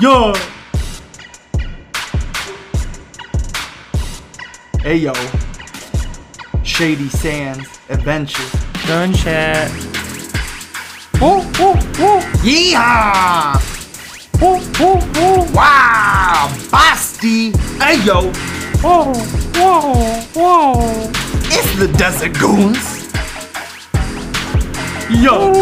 Yo. Hey yo. Shady Sands adventure. Adventures. Gunshot. Woo woo woo. Yeehaw. Woo woo woo. Wow. Basti. Hey yo. Whoa, whoa, whoa. It's the Desert Goons. Yo.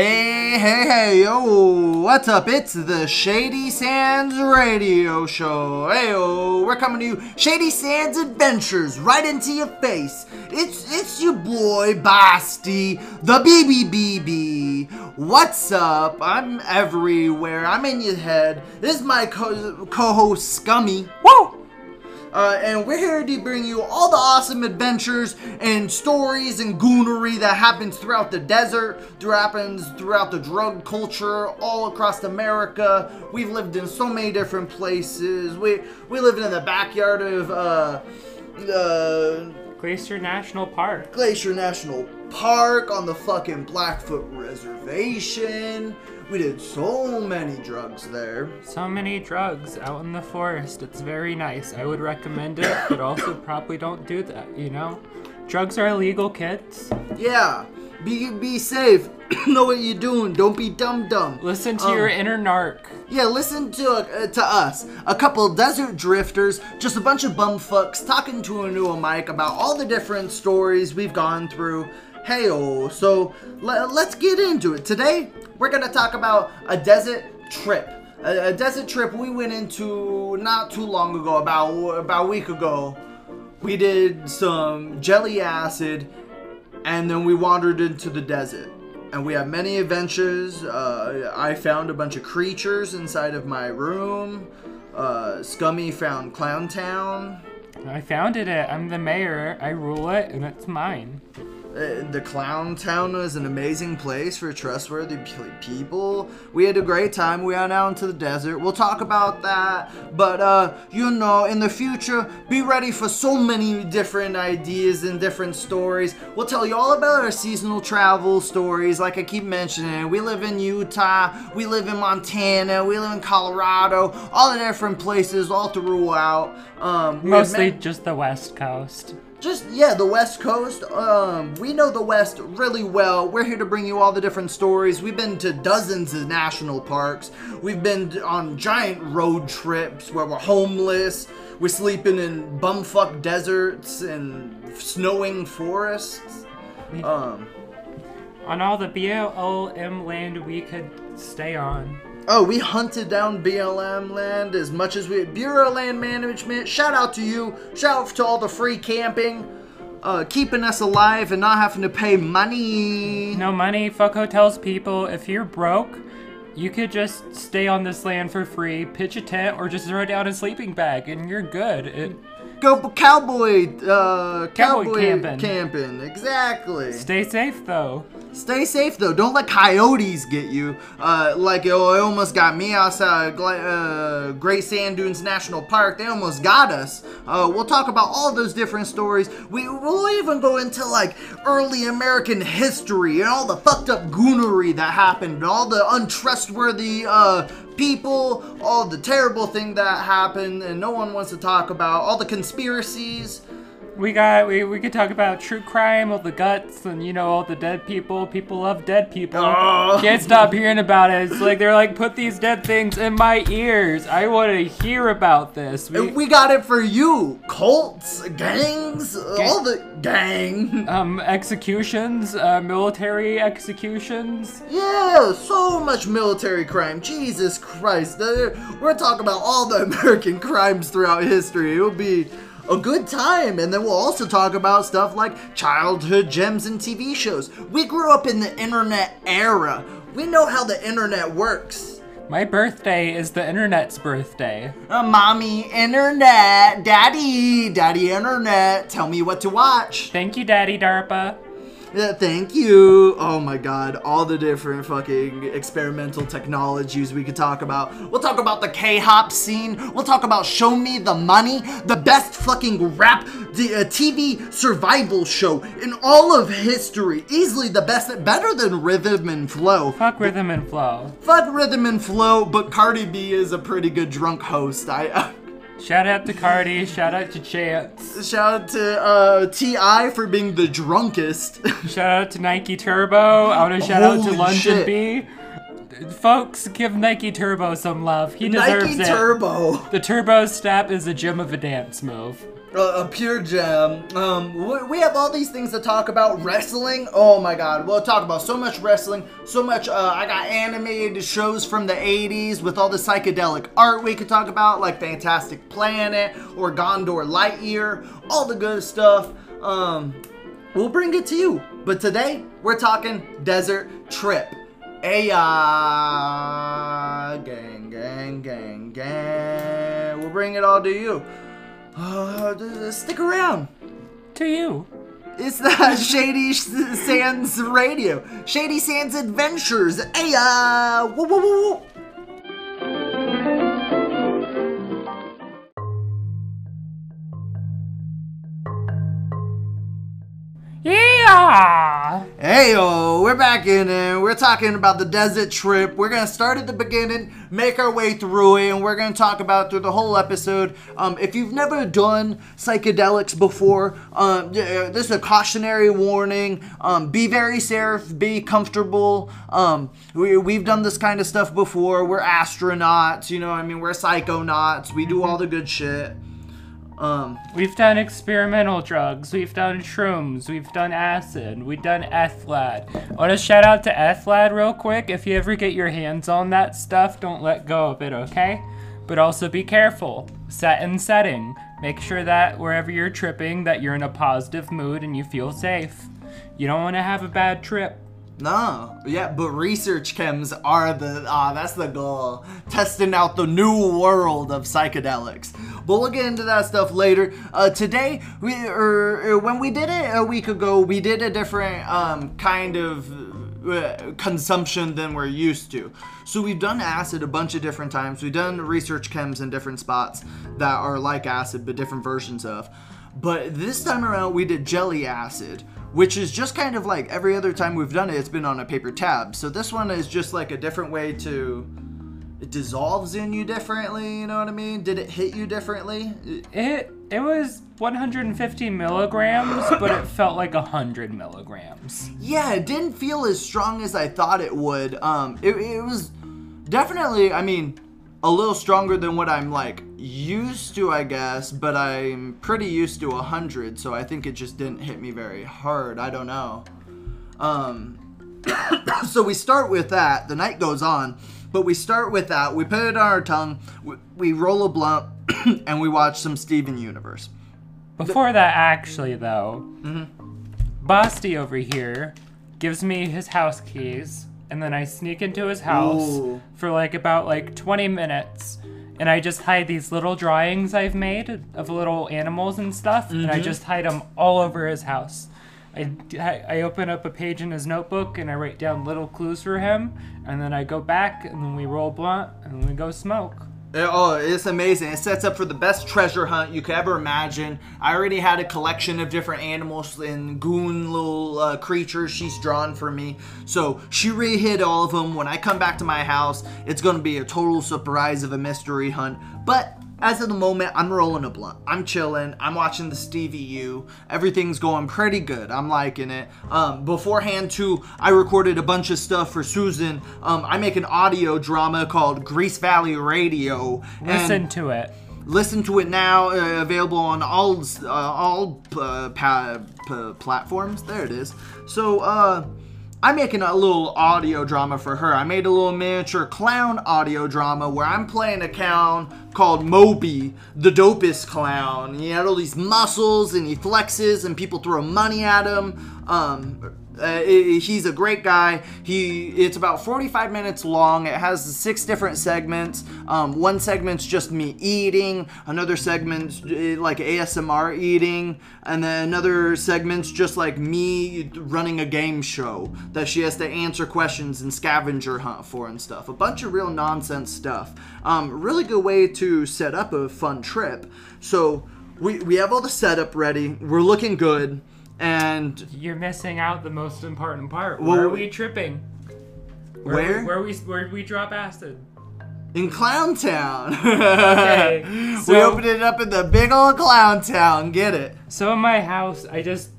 Hey, hey, hey, yo, what's up? It's the Shady Sands Radio Show. Hey, yo, we're coming to you, Shady Sands Adventures, right into your face. It's it's your boy Basti, the BBBB. What's up? I'm everywhere. I'm in your head. This is my co- co-host Scummy. Woo! Uh, and we're here to bring you all the awesome adventures and stories and goonery that happens throughout the desert, that happens throughout the drug culture, all across America. We've lived in so many different places. We we lived in the backyard of uh, uh, Glacier National Park. Glacier National Park on the fucking Blackfoot Reservation. We did so many drugs there. So many drugs out in the forest. It's very nice. I would recommend it, but also probably don't do that, you know? Drugs are illegal, kids. Yeah, be be safe. know what you're doing. Don't be dumb dumb. Listen to Um, your inner narc. Yeah, listen to uh, to us, a couple desert drifters, just a bunch of bumfucks talking to a new mic about all the different stories we've gone through. Hey, oh, so le- let's get into it. Today, we're gonna talk about a desert trip. A, a desert trip we went into not too long ago, about about a week ago. We did some jelly acid, and then we wandered into the desert and we had many adventures uh, i found a bunch of creatures inside of my room uh, scummy found clown town I founded it. I'm the mayor. I rule it, and it's mine. Uh, the clown town was an amazing place for trustworthy people. We had a great time. We went out into the desert. We'll talk about that. But uh you know in the future be ready for so many different ideas and different stories. We'll tell you all about our seasonal travel stories. Like i keep mentioning we live in utah. We live in montana. We live in colorado. All the different places all throughout. Um Mostly just the West Coast. Just yeah the west coast. Um we know the west really well. We're here to bring you all the different stories. We've been to dozens of national parks. We've been on giant road trips where we're homeless. We're sleeping in bumfuck deserts and snowing forests. Um On all the BLM land we could stay on. Oh, we hunted down BLM land as much as we Bureau Land Management. Shout out to you. Shout out to all the free camping, uh, keeping us alive and not having to pay money. No money, fuck hotels, people. If you're broke, you could just stay on this land for free, pitch a tent, or just throw down a sleeping bag, and you're good. It, Go cowboy, uh, Cowboy cowboy camping. camping. Exactly. stay safe though. Stay safe though. Don't let coyotes get you. Uh, like oh, it almost got me outside uh, Great Sand Dunes National Park. They almost got us. Uh, we'll talk about all those different stories. We will even go into like early American history and all the fucked up goonery that happened, and all the untrustworthy uh, people, all the terrible thing that happened, and no one wants to talk about. All the conspiracies. We got we, we could talk about true crime, all the guts, and you know all the dead people. People love dead people. Oh. Can't stop hearing about it. It's like they're like, put these dead things in my ears. I want to hear about this. We, we got it for you. Cults, gangs, all the gang. um executions, uh, military executions. Yeah, so much military crime. Jesus Christ. Uh, We're talking about all the American crimes throughout history. It'll be a good time. And then we'll also talk about stuff like childhood gems and TV shows. We grew up in the internet era. We know how the internet works. My birthday is the internet's birthday. Uh, mommy, internet, daddy, daddy, internet, tell me what to watch. Thank you, Daddy DARPA. Yeah, thank you. Oh my god, all the different fucking experimental technologies we could talk about. We'll talk about the K-hop scene. We'll talk about Show Me the Money, the best fucking rap the, uh, TV survival show in all of history. Easily the best, better than Rhythm and Flow. Fuck rhythm and flow. Fuck Rhythm and Flow, but Cardi B is a pretty good drunk host. I. Shout out to Cardi. Shout out to Chance. Shout out to uh, T.I. for being the drunkest. Shout out to Nike Turbo. I want to shout out to London shit. B. Folks, give Nike Turbo some love. He deserves Nike it. Turbo. The Turbo Step is a gem of a dance move. A, a pure gem. Um, we, we have all these things to talk about. Wrestling. Oh my God, we'll talk about so much wrestling, so much. Uh, I got animated shows from the '80s with all the psychedelic art we could talk about, like Fantastic Planet or Gandahar Lightyear, all the good stuff. Um, we'll bring it to you. But today we're talking Desert Trip. Uh, gang, gang, gang, gang. We'll bring it all to you. Uh, stick around. To you. It's the Shady Sands Radio. Shady Sands Adventures. Hey, uh, woo, woo, woo, woo. Yeah! Hey, yo, we're back in and we're talking about the desert trip. We're gonna start at the beginning, make our way through it, and we're gonna talk about through the whole episode. Um, if you've never done psychedelics before, um, this is a cautionary warning. Um, be very safe, be comfortable. Um, we, we've done this kind of stuff before. We're astronauts, you know. I mean, we're psychonauts. We do all the good shit. Um, We've done experimental drugs, we've done shrooms, we've done acid, we've done ETH-LAD. I want to shout out to ETH-LAD real quick. If you ever get your hands on that stuff, don't let go of it, okay? But also be careful. Set and setting. Make sure that wherever you're tripping, that you're in a positive mood and you feel safe. You don't want to have a bad trip. No, yeah, but research chems are the ah, that's the goal. Testing out the new world of psychedelics. But we'll get into that stuff later. Uh, today, we or, or when we did it a week ago, we did a different um kind of uh, consumption than we're used to. So we've done acid a bunch of different times. We've done research chems in different spots that are like acid, but different versions of. But this time around, we did jelly acid, which is just kind of like every other time we've done it, it's been on a paper tab. So this one is just like a different way to. It dissolves in you differently, you know what I mean? Did it hit you differently? It- It was 150 milligrams, but it felt like 100 milligrams. yeah, it didn't feel as strong as I thought it would. Um, it, it was definitely, I mean, a little stronger than what I'm like used to, I guess, but I'm pretty used to 100, so I think it just didn't hit me very hard. I don't know. Um, so we start with that. The night goes on, but we start with that. We put it on our tongue. We, we roll a blunt, and we watch some Steven Universe. Before that, actually, though, Basti over here gives me his house keys, and then I sneak into his house Ooh. for like about like 20 minutes, and I just hide these little drawings I've made of little animals and stuff, and I mm-hmm. just hide them all over his house. I, I I open up a page in his notebook and I write down little clues for him, and then I go back and then we roll blunt and then we go smoke. Oh, it's amazing. It sets up for the best treasure hunt you could ever imagine. I already had a collection of different animals and goon little uh, creatures she's drawn for me. So she re hid all of them. When I come back to my house, it's going to be a total surprise of a mystery hunt. But as of the moment, I'm rolling a blunt. I'm chilling. I'm watching the Stevie U. Everything's going pretty good. I'm liking it. Um, beforehand, too, I recorded a bunch of stuff for Susan. Um, I make an audio drama called Grease Valley Radio. Listen to it. Listen to it now. Uh, available on all uh, all uh, pa- pa- platforms. There it is. So uh, I'm making a little audio drama for her. I made a little miniature clown audio drama where I'm playing a clown called Moby, the dopest clown. He had all these muscles and he flexes and people throw money at him. Um, Uh, he's a great guy. He it's about 45 minutes long. It has six different segments. Um, one segment's just me eating. Another segment's uh, like ASMR eating, and then another segment's just like me running a game show that she has to answer questions and scavenger hunt for and stuff. A bunch of real nonsense stuff. Um, really good way to set up a fun trip. So we we have all the setup ready. We're looking good. And You're missing out the most important part. Well, where are we tripping? Where? Where? Where we where we drop acid? in Clown Town. Okay, we opened it up in the big old Clown Town. Get it? So in my house, I just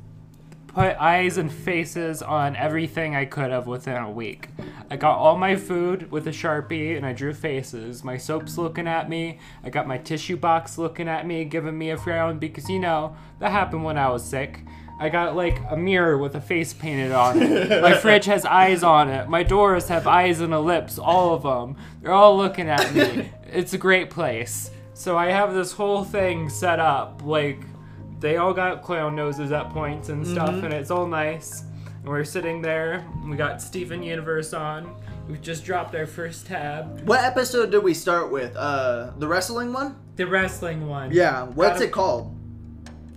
put eyes and faces on everything I could have within a week. I got all my food with a sharpie and I drew faces. My soap's looking at me. I got my tissue box looking at me, giving me a frown because you know that happened when I was sick. I got like a mirror with a face painted on it. My fridge has eyes on it. My doors have eyes and a lips, all of them. They're all looking at me. It's a great place. So I have this whole thing set up like they all got clown noses at points and stuff, and it's all nice. And we're sitting there. We got Steven Universe on. We've just dropped our first tab. What episode did we start with? Uh, the wrestling one? The wrestling one. Yeah. What's Gotta- it called?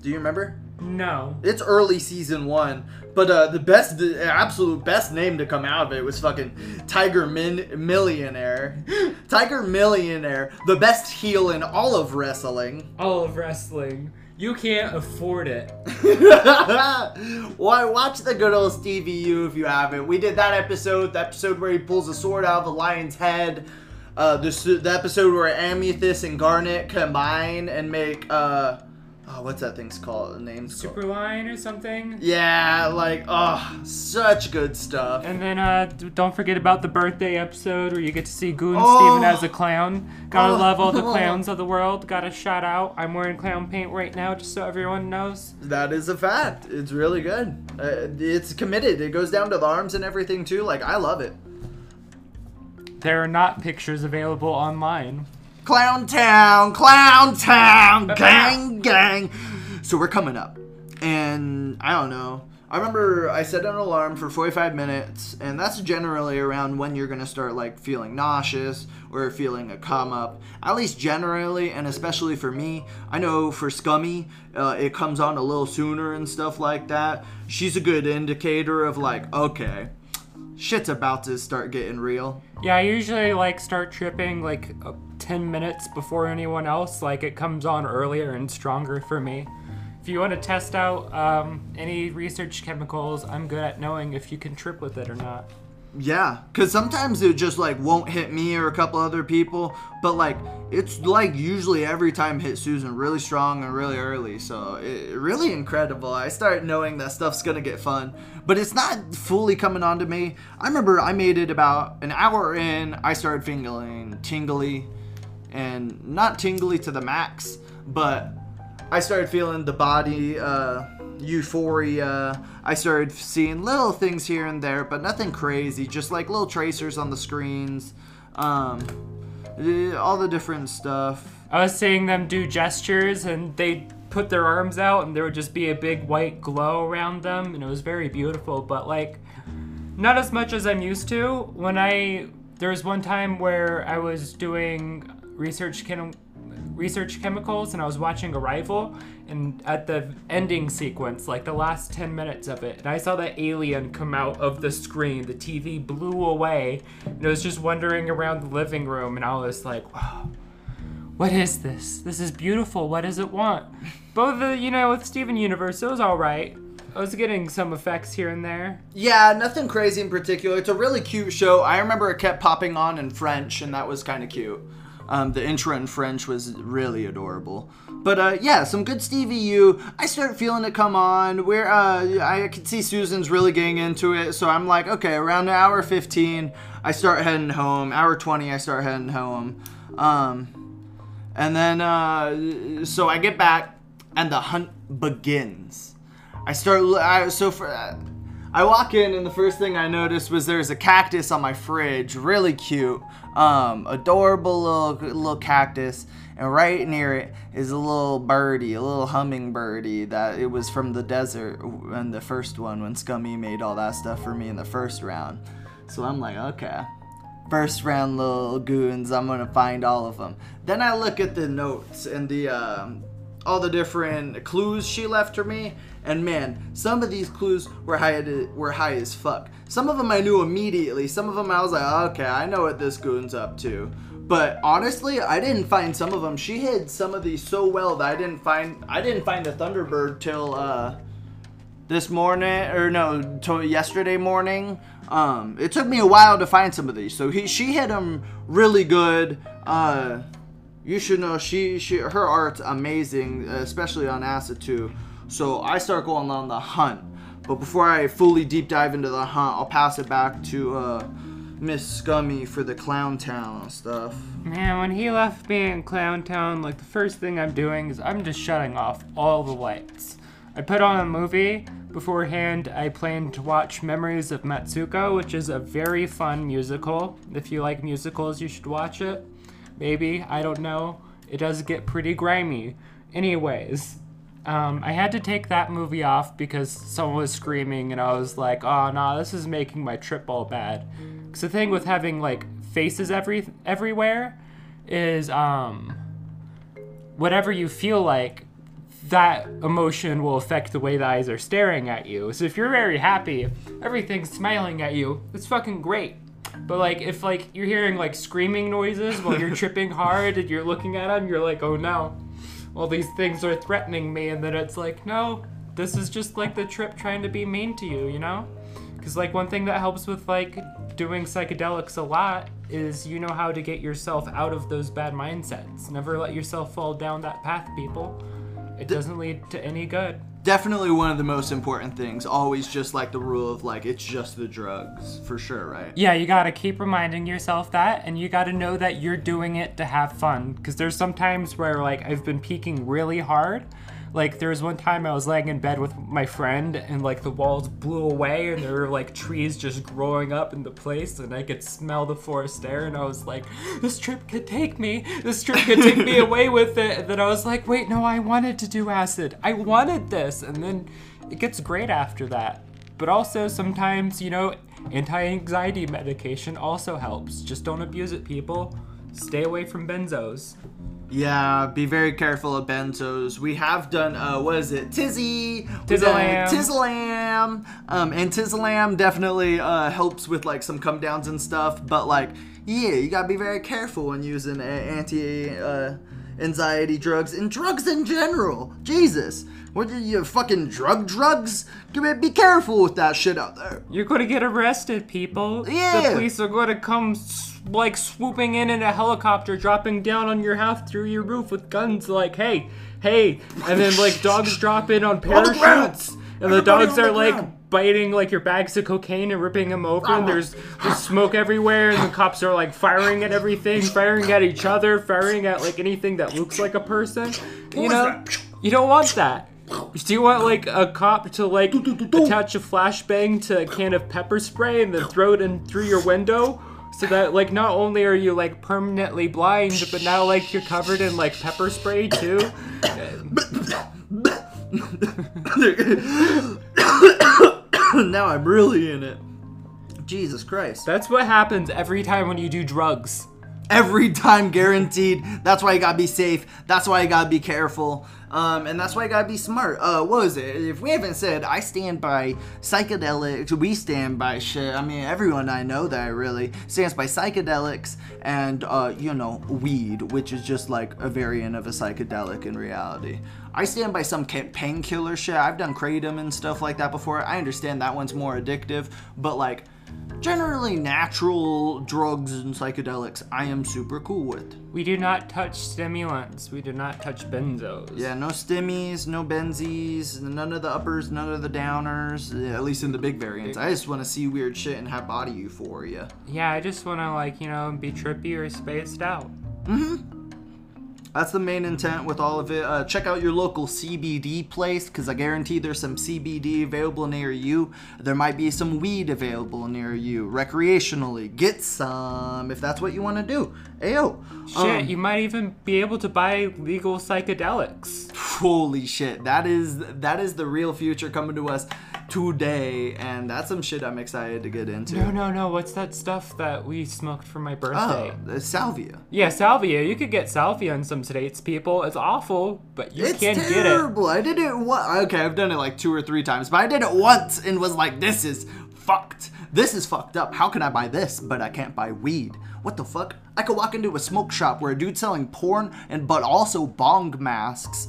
Do you remember? No. It's early season one, but uh, the best, the absolute best name to come out of it was fucking Tiger Min- Millionaire. Tiger Millionaire, the best heel in all of wrestling. All of wrestling. You can't afford it. Why watch the good old Stevie U if you haven't. We did that episode, the episode where he pulls a sword out of a lion's head. Uh, the, the episode where Amethyst and Garnet combine and make uh, oh, what's that thing's called? The name's called? Superline or something. Yeah, like oh, such good stuff. And then uh, don't forget about the birthday episode where you get to see Goon Oh. Steven as a clown. Gotta Oh. love all the clowns of the world. Gotta shout out. I'm wearing clown paint right now just so everyone knows. That is a fact. It's really good. Uh, it's committed. It goes down to the arms and everything too. Like I love it. There are not pictures available online. Clown Town, Clown Town, gang, gang. So we're coming up, and I don't know. I remember I set an alarm for 45 minutes, and that's generally around when you're gonna start like feeling nauseous or feeling a come up. At least generally, and especially for me, I know for Scummy, uh, it comes on a little sooner and stuff like that. She's a good indicator of like, okay, shit's about to start getting real. Yeah, I usually like start tripping like uh, 10 minutes before anyone else. Like it comes on earlier and stronger for me. If you want to test out um, any research chemicals, I'm good at knowing if you can trip with it or not. Yeah, because sometimes it just like won't hit me or a couple other people, but like it's like usually every time hit Susan really strong and really early. So it, really incredible. I start knowing that stuff's gonna get fun, but it's not fully coming on to me. I remember I made it about an hour in. I started feeling tingly, and not tingly to the max, but I started feeling the body uh, euphoria. I started seeing little things here and there, but nothing crazy. Just like little tracers on the screens, um, eh, all the different stuff. I was seeing them do gestures and they put their arms out and there would just be a big white glow around them and it was very beautiful, but like not as much as I'm used to. When I there was one time where I was doing research chem- research chemicals and I was watching Arrival and at the ending sequence, like the last 10 minutes of it, and I saw that alien come out of the screen. The TV blew away and I was just wandering around the living room and I was like, wow. What is this? This is beautiful. What does it want? Both the, you know, with Steven Universe, it was alright. I was getting some effects here and there. Yeah, nothing crazy in particular. It's a really cute show. I remember it kept popping on in French, and that was kind of cute. Um, the intro in French was really adorable. But uh, yeah, some good Stevie U. I start feeling it come on. Where uh, I can see Susan's really getting into it, so I'm like, okay, around hour 15, I start heading home. Hour 20, I start heading home. Um, and then, uh, so I get back, and the hunt begins. I start. I, so for, I walk in and the first thing I noticed was there's a cactus on my fridge, really cute, um, adorable little little cactus, and right near it is a little birdie, a little hummingbirdie that it was from the desert and the first one when Scummy made all that stuff for me in the first round. So I'm like, okay, first round little goons, I'm gonna find all of them. Then I look at the notes and the um, all the different clues she left for me, and man, some of these clues were high were high as fuck. Some of them I knew immediately. Some of them I was like, okay, I know what this goon's up to. But honestly, I didn't find some of them. She hid some of these so well that I didn't find I didn't find the Thunderbird till uh, this morning or no, till yesterday morning. Um, it took me a while to find some of these. So he she hit them really good. Uh, you should know she she her art's amazing, especially on Acid 2. So I start going on the hunt. But before I fully deep dive into the hunt, I'll pass it back to uh, Miss Scummy for the Clown Town stuff. Man, when he left me in Clown Town, like the first thing I'm doing is I'm just shutting off all the lights. I put on a movie. Beforehand, I planned to watch Memories of Matsuko, which is a very fun musical. If you like musicals, you should watch it. Maybe, I don't know. It does get pretty grimy. Anyways, um, I had to take that movie off because someone was screaming, and I was like, "Oh no, nah, this is making my trip all bad." Because the thing with having like faces every everywhere is, um, whatever you feel like, that emotion will affect the way the eyes are staring at you. So if you're very happy, everything's smiling at you. It's fucking great. But like if like you're hearing like screaming noises while you're tripping hard and you're looking at them, you're like, "Oh no." all these things are threatening me and then it's like no this is just like the trip trying to be mean to you you know? Because like one thing that helps with like doing psychedelics a lot is you know how to get yourself out of those bad mindsets. Never let yourself fall down that path people. It doesn't lead to any good definitely one of the most important things. Always just like the rule of like it's just the drugs for sure, right? Yeah, you gotta keep reminding yourself that, and you gotta know that you're doing it to have fun. Because there's some times where like I've been peaking really hard. Like there was one time I was laying in bed with my friend and like the walls blew away and there were like trees just growing up in the place and I could smell the forest air and I was like, this trip could take me. This trip could take me away with it. And then I was like, wait, no, I wanted to do acid. I wanted this. And then it gets great after that. But also sometimes, you know, anti-anxiety medication also helps. Just don't abuse it, people. Stay away from benzos. Yeah, be very careful of benzos. We have done, uh, what is it? Tizzy! Tizzalam. Tizzalam! Um, and Tizzalam definitely uh, helps with like some come downs and stuff, but like, yeah, you gotta be very careful when using uh, anti uh, anxiety drugs and drugs in general. Jesus. What are you fucking drug drugs? Be careful with that shit out there. You're gonna get arrested, people. Yeah. The police are gonna come like swooping in in a helicopter, dropping down on your house through your roof with guns. Like, hey, hey, and then like dogs drop in on parachutes, and the dogs are like biting like your bags of cocaine and ripping them open. And there's just smoke everywhere, and the cops are like firing at everything, firing at each other, firing at like anything that looks like a person. You know, you don't want that. Do you want like a cop to like attach a flashbang to a can of pepper spray and then throw it in through your window? So that like not only are you like permanently blind, but now like you're covered in like pepper spray too. now I'm really in it. Jesus Christ. That's what happens every time when you do drugs. Every time guaranteed. That's why you gotta be safe. That's why you gotta be careful. Um, and that's why you gotta be smart. Uh, what is it? If we haven't said, I stand by psychedelics. We stand by shit. I mean, everyone I know that really stands by psychedelics and, uh, you know, weed, which is just like a variant of a psychedelic in reality. I stand by some painkiller shit. I've done kratom and stuff like that before. I understand that one's more addictive, but like generally natural drugs and psychedelics I am super cool with. We do not touch stimulants. We do not touch benzos. Yeah, no stimmies, no benzies, none of the uppers, none of the downers, at least in the big variants. I just want to see weird shit and have body euphoria. Yeah, I just want to like, you know, be trippy or spaced out. Mm-hmm. That's the main intent with all of it. Uh, check out your local CBD place because I guarantee there's some CBD available near you. There might be some weed available near you recreationally. Get some if that's what you want to do. Ayo. Shit, um, you might even be able to buy legal psychedelics. Holy shit, that is that is the real future coming to us today, and that's some shit I'm excited to get into. No, no, no. What's that stuff that we smoked for my birthday? Oh, the salvia. Yeah, salvia. You could get salvia in some states, people. It's awful, but you It's can get it. terrible. I did it one. Okay, I've done it like two or three times, but I did it once and was like, "This is fucked. This is fucked up. How can I buy this, but I can't buy weed? What the fuck? I could walk into a smoke shop where a dude's selling porn and but also bong masks,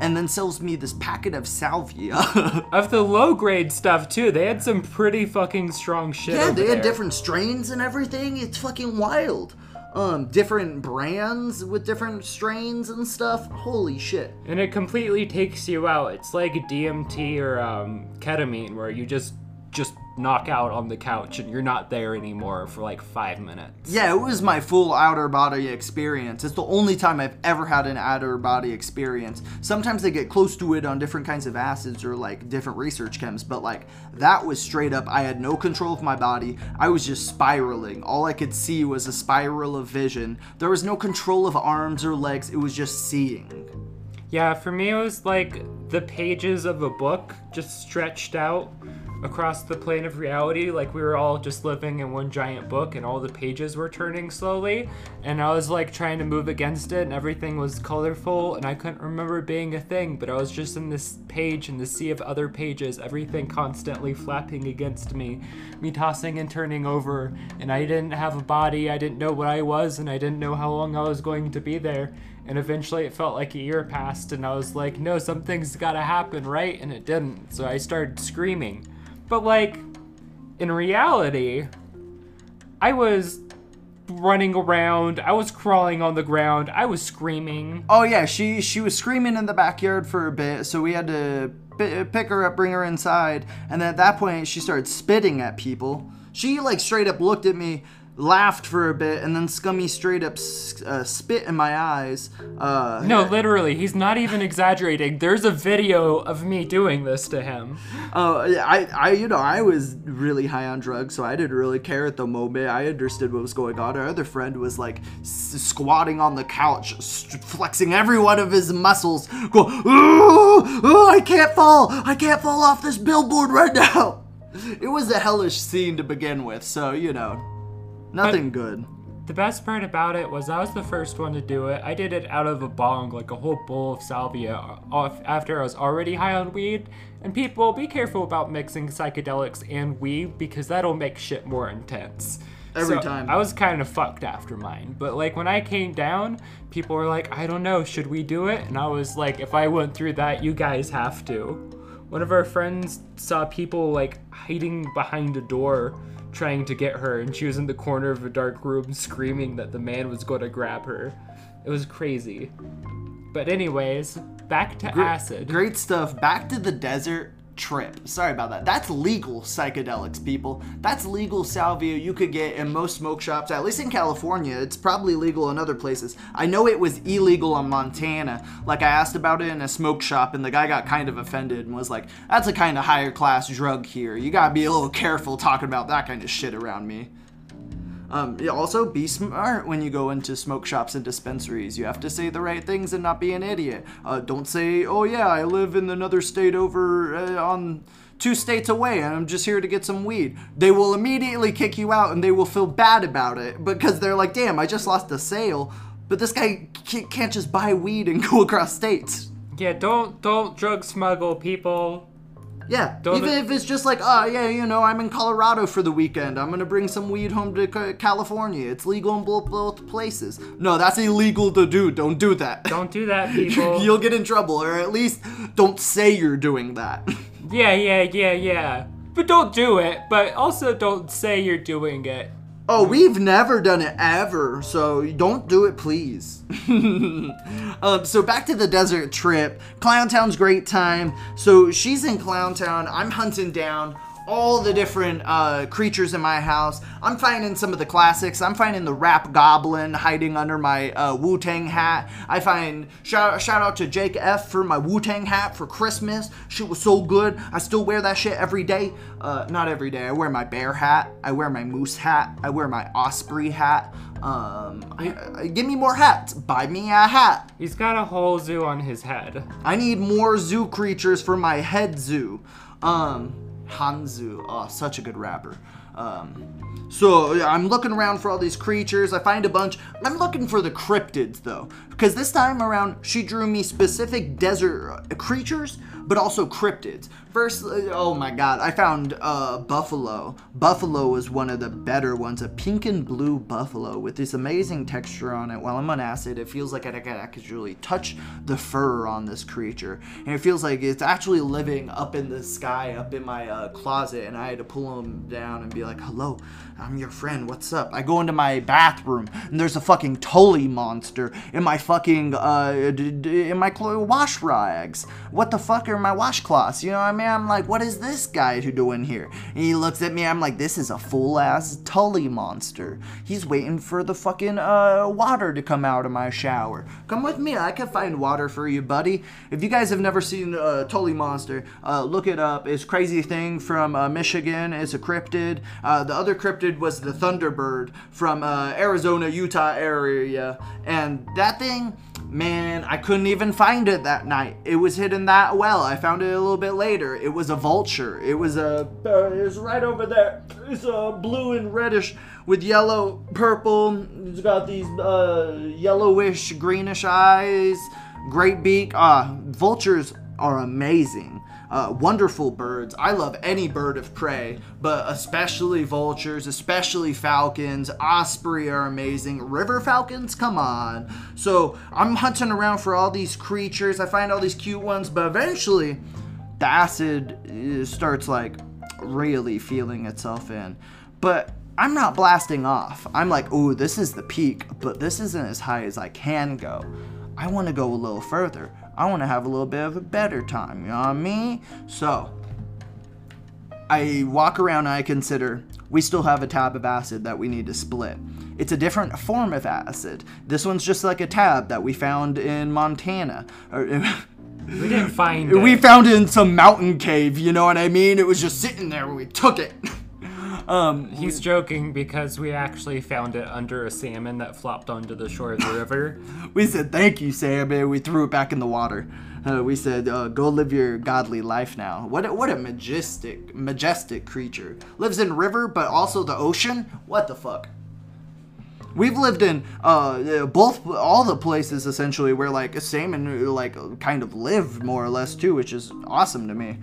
and then sells me this packet of salvia. Of the low grade stuff too, they had some pretty fucking strong shit. yeah, they had there. different strains and everything. It's fucking wild. Um, different brands with different strains and stuff. Holy shit. And it completely takes you out. It's like DMT or um, ketamine, where you just just knock out on the couch and you're not there anymore for like five minutes. Yeah, it was my full outer body experience. It's the only time I've ever had an outer body experience. Sometimes they get close to it on different kinds of acids or like different research chems, but like that was straight up. I had no control of my body. I was just spiraling. All I could see was a spiral of vision. There was no control of arms or legs. It was just seeing. Yeah, for me, it was like the pages of a book just stretched out across the plane of reality. Like we were all just living in one giant book, and all the pages were turning slowly. And I was like trying to move against it, and everything was colorful, and I couldn't remember being a thing, but I was just in this page in the sea of other pages, everything constantly flapping against me, me tossing and turning over. And I didn't have a body, I didn't know what I was, and I didn't know how long I was going to be there. And eventually it felt like a year passed, and I was like, no, something's gotta happen, right? And it didn't. So I started screaming. But, like, in reality, I was running around, I was crawling on the ground, I was screaming. Oh yeah, she she was screaming in the backyard for a bit, so we had to p- pick her up, bring her inside, and then at that point she started spitting at people. She like straight up looked at me, laughed for a bit, and then Scummy straight up uh, spit in my eyes. Uh, No, literally, he's not even exaggerating. There's a video of me doing this to him. Oh, Uh, I, I, you know, I was really high on drugs, so I didn't really care at the moment. I understood what was going on. Our other friend was like s- squatting on the couch, s- flexing every one of his muscles, go, ooh, ooh, I can't fall, I can't fall off this billboard right now. It was a hellish scene to begin with, so you know, nothing good. The best part about it was I was the first one to do it. I did it out of a bong, like a whole bowl of salvia, off after I was already high on weed. And people, be careful about mixing psychedelics and weed because that'll make shit more intense. Every So, time. I was kind of fucked after mine. But like when I came down, people were like, I don't know, should we do it? And I was like, if I went through that, you guys have to. One of our friends saw people like hiding behind a door trying to get her, and she was in the corner of a dark room screaming that the man was going to grab her. It was crazy. But, anyways, back to acid. Great stuff. Back to the desert trip. Sorry about that. That's legal psychedelics, people. That's legal salvia you could get in most smoke shops, at least in California. It's probably legal in other places. I know it was illegal in Montana. Like, I asked about it in a smoke shop, and the guy got kind of offended and was like, that's a kind of higher class drug here. You gotta be a little careful talking about that kind of shit around me. Um, also, be smart when you go into smoke shops and dispensaries. You have to say the right things and not be an idiot. Uh, don't say, "Oh yeah, I live in another state over uh, on two states away, and I'm just here to get some weed." They will immediately kick you out, and they will feel bad about it because they're like, "Damn, I just lost a sale." But this guy can't just buy weed and go across states. Yeah, don't don't drug smuggle people. Yeah, Don't even it- if it's just like, oh yeah, you know, I'm in Colorado for the weekend. I'm gonna bring some weed home to California. It's legal in both, both places. No, that's illegal to do. Don't do that. Don't do that, people. You'll get in trouble, or at least don't say you're doing that. yeah, yeah, yeah, yeah. But don't do it. But also don't say you're doing it. oh, we've never done it ever, so don't do it, please. um, so back to the desert trip. Clowntown's great time. So she's in Clowntown. I'm hunting down all the different uh, creatures in my house. I'm finding some of the classics. I'm finding the Rap Goblin hiding under my uh, Wu Tang hat. I find shout, shout out to Jake F for my Wu Tang hat for Christmas. Shit was so good. I still wear that shit every day. Uh, not every day. I wear my bear hat. I wear my moose hat. I wear my osprey hat. Um, I, give me more hats. Buy me a hat. He's got a whole zoo on his head. I need more zoo creatures for my head zoo. Um, Hangzoo, oh, such a good rapper. Um, so yeah, I'm looking around for all these creatures. I find a bunch. I'm looking for the cryptids though, because this time around she drew me specific desert uh, creatures, but also cryptids. First, uh, oh my god, I found uh, buffalo. Buffalo was one of the better ones, a pink and blue buffalo with this amazing texture on it. While I'm on acid, it feels like I can actually touch the fur on this creature, and it feels like it's actually living up in the sky, up in my uh, closet, and I had to pull him down and be like, "Hello, I'm your friend. What's up?" I go into my bathroom, and there's a fucking Tully monster in my fucking uh, d- d- in my clo- wash rags. What the fuck are my washcloths? You know what I mean? I'm like, what is this guy doing here? And he looks at me. I'm like, this is a full ass Tully monster. He's waiting for the fucking uh, water to come out of my shower. Come with me. I can find water for you, buddy. If you guys have never seen uh, Tully monster, uh, look it up. It's crazy thing from uh, Michigan. It's a cryptid. Uh, the other cryptid was the Thunderbird from uh, Arizona, Utah area, and that thing Man, I couldn't even find it that night. It was hidden that well. I found it a little bit later. It was a vulture. It was a. Uh, it was right over there. It's uh, blue and reddish with yellow, purple. It's got these uh, yellowish, greenish eyes. Great beak. Ah, vultures are amazing. Uh, wonderful birds. I love any bird of prey, but especially vultures, especially falcons. Osprey are amazing. River falcons, come on. So I'm hunting around for all these creatures. I find all these cute ones, but eventually the acid uh, starts like really feeling itself in. But I'm not blasting off. I'm like, ooh, this is the peak, but this isn't as high as I can go. I want to go a little further. I want to have a little bit of a better time, you know what I mean? So, I walk around and I consider we still have a tab of acid that we need to split. It's a different form of acid. This one's just like a tab that we found in Montana. Or, We didn't find it. we found it in some mountain cave, you know what I mean? It was just sitting there when we took it. um, He's joking because we actually found it under a salmon that flopped onto the shore of the river. we said thank you, salmon. we threw it back in the water. Uh, we said, uh, "Go live your godly life now." What a, what a majestic, majestic creature lives in river, but also the ocean. What the fuck? We've lived in uh, both all the places essentially where like a salmon like kind of live more or less too, which is awesome to me.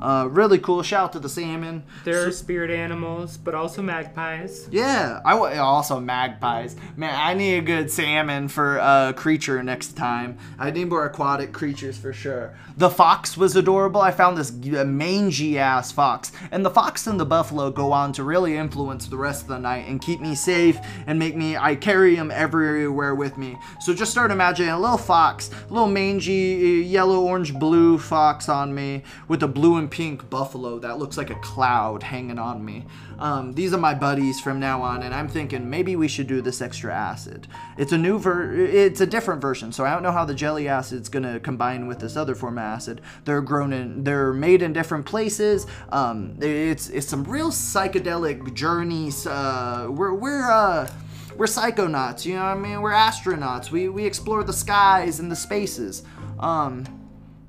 Uh, really cool. Shout out to the salmon. There are spirit animals, but also magpies. Yeah, I wa- also magpies. Man, I need a good salmon for a uh, creature next time. I need more aquatic creatures for sure. The fox was adorable. I found this mangy ass fox, and the fox and the buffalo go on to really influence the rest of the night and keep me safe and make me. I carry them everywhere with me. So just start imagining a little fox, a little mangy yellow, orange, blue fox on me with a blue and pink buffalo that looks like a cloud hanging on me. Um, these are my buddies from now on, and I'm thinking maybe we should do this extra acid. It's a new ver, it's a different version, so I don't know how the jelly acid's gonna combine with this other form of acid. They're grown in, they're made in different places. Um, it's it's some real psychedelic journeys. Uh, we're we're uh we're psychonauts, you know what I mean? We're astronauts. We we explore the skies and the spaces. Um,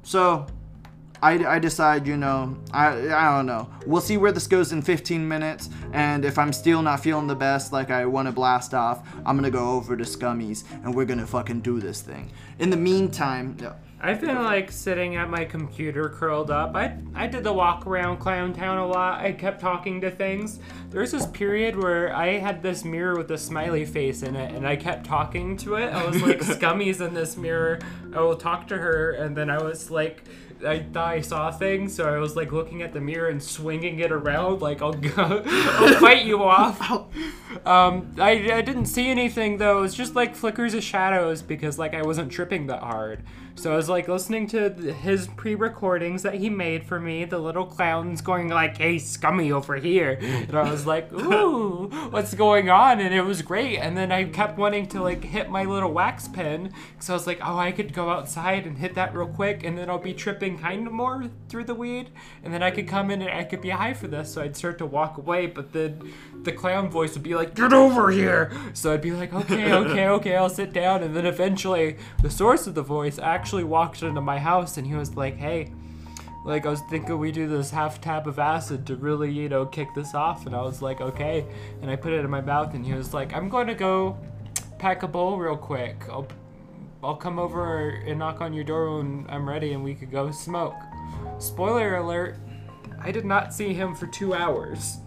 so I, I decide, you know, I, I don't know. We'll see where this goes in 15 minutes, and if I'm still not feeling the best, like I want to blast off, I'm gonna go over to Scummies, and we're gonna fucking do this thing. In the meantime, yeah, I've been like sitting at my computer curled up. I I did the walk around Clown Town a lot. I kept talking to things. There's this period where I had this mirror with a smiley face in it, and I kept talking to it. I was like, "Scummies in this mirror." I will talk to her, and then I was like. I thought I saw things, so I was like looking at the mirror and swinging it around, like I'll go, I'll fight you off. Um, I, I didn't see anything though. It was just like flickers of shadows because like I wasn't tripping that hard. So I was like listening to his pre-recordings that he made for me. The little clowns going like, "Hey, scummy over here," and I was like, "Ooh, what's going on?" And it was great. And then I kept wanting to like hit my little wax pen, so I was like, "Oh, I could go outside and hit that real quick, and then I'll be tripping kind of more through the weed, and then I could come in and I could be high for this." So I'd start to walk away, but then the clown voice would be like, "Get over here!" So I'd be like, "Okay, okay, okay, I'll sit down." And then eventually, the source of the voice actually walked into my house, and he was like, "Hey." Like I was thinking we do this half tab of acid to really, you know, kick this off, and I was like, okay. And I put it in my mouth, and he was like, I'm going to go pack a bowl real quick. I'll, I'll come over and knock on your door when I'm ready, and we could go smoke. Spoiler alert: I did not see him for two hours.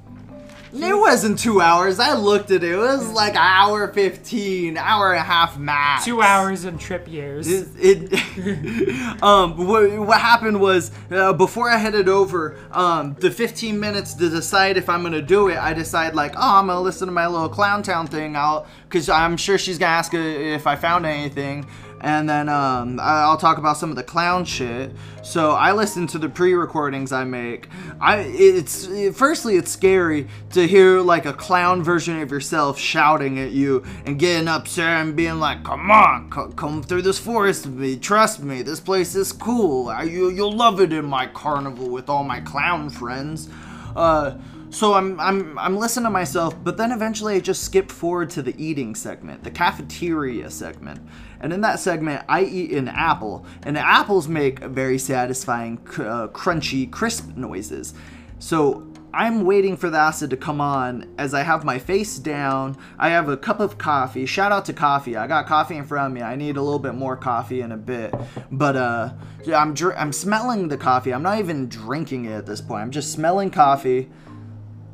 It wasn't two hours. I looked at it. It was like an hour 15, hour and a half max. Two hours and trip years. It, it um, what, what happened was uh, before I headed over, um, the 15 minutes to decide if I'm gonna do it, I decide like, oh, I'm gonna listen to my little Clown Town thing out, cause I'm sure she's gonna ask if I found anything, and then um, I'll talk about some of the clown shit. So I listen to the pre-recordings I make. I it's firstly it's scary to hear like a clown version of yourself shouting at you and getting upset and being like, "Come on, c- come through this forest with me. Trust me, this place is cool. I, you you'll love it in my carnival with all my clown friends." Uh, so I'm I'm I'm listening to myself, but then eventually I just skip forward to the eating segment, the cafeteria segment. And in that segment, I eat an apple, and the apples make very satisfying, uh, crunchy, crisp noises. So I'm waiting for the acid to come on as I have my face down. I have a cup of coffee. Shout out to coffee. I got coffee in front of me. I need a little bit more coffee in a bit. But uh I'm dr- I'm smelling the coffee. I'm not even drinking it at this point. I'm just smelling coffee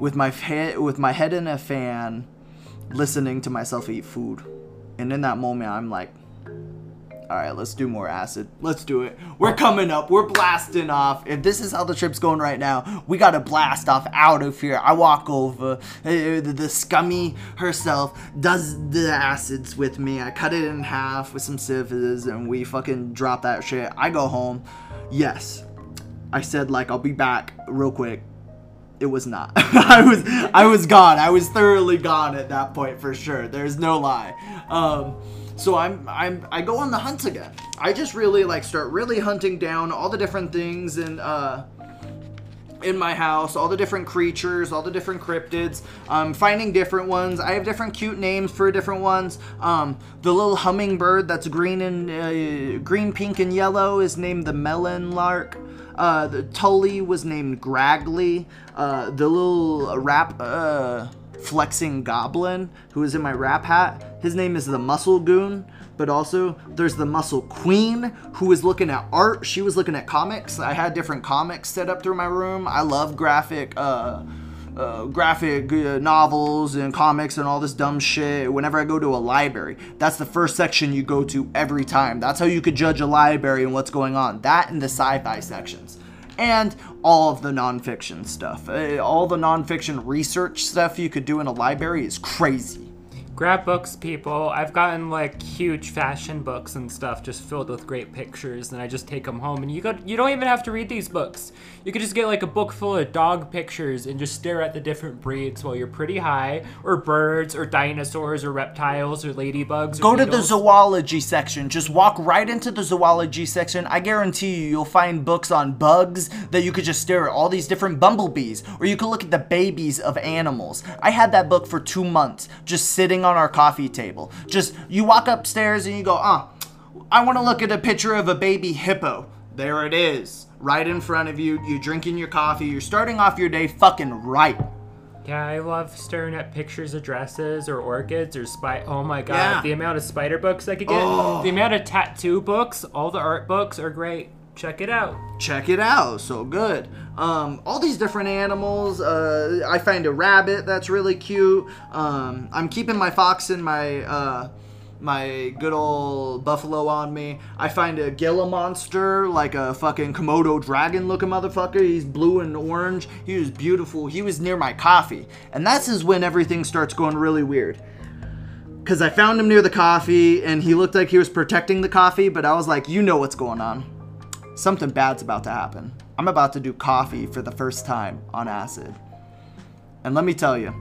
with my head with my head in a fan, listening to myself eat food. And in that moment, I'm like, all right, let's do more acid. Let's do it. We're coming up. We're blasting off. If this is how the trip's going right now, we gotta blast off out of here. I walk over. uh, the scummy herself does the acids with me. I cut it in half with some scissors, and we fucking drop that shit. I go home. Yes, I said like I'll be back real quick it was not. I was I was gone. I was thoroughly gone at that point for sure. There's no lie. Um, so I'm I'm I go on the hunt again. I just really like start really hunting down all the different things and uh in my house, all the different creatures, all the different cryptids, um, finding different ones. I have different cute names for different ones. Um, the little hummingbird that's green and uh, green, pink, and yellow is named the melon lark. Uh, the Tully was named Graggly. Uh, the little rap uh, flexing goblin who is in my rap hat, his name is the Muscle Goon. But also, there's the Muscle Queen who was looking at art. She was looking at comics. I had different comics set up through my room. I love graphic. Uh, uh, graphic uh, novels and comics and all this dumb shit whenever I go to a library. That's the first section you go to every time. That's how you could judge a library and what's going on. That and the sci fi sections. And all of the nonfiction stuff. Uh, all the nonfiction research stuff you could do in a library is crazy. Grab books, people. I've gotten like huge fashion books and stuff just filled with great pictures, and I just take them home. And you got you don't even have to read these books. You could just get like a book full of dog pictures and just stare at the different breeds while you're pretty high, or birds, or dinosaurs, or reptiles, or ladybugs. Or Go to the zoology section. Just walk right into the zoology section. I guarantee you, you'll find books on bugs that you could just stare at all these different bumblebees, or you could look at the babies of animals. I had that book for two months, just sitting on our coffee table. Just you walk upstairs and you go, ah, I want to look at a picture of a baby hippo. There it is, right in front of you. You're drinking your coffee. You're starting off your day fucking right. Yeah, I love staring at pictures of dresses or orchids or spy. Oh my god, Yeah. the amount of spider books I could get, Oh. the amount of tattoo books, all the art books are great. Check it out. check it out so good um, all these different animals uh, i find a rabbit that's really cute um, i'm keeping my fox in my uh, my good old buffalo on me. I find a Gila monster, like a fucking Komodo dragon looking motherfucker. He's blue and orange. He was beautiful. He was near my coffee. And that's is when everything starts going really weird. Because I found him near the coffee and he looked like he was protecting the coffee, but I was like, you know what's going on. Something bad's about to happen. I'm about to do coffee for the first time on acid. And let me tell you,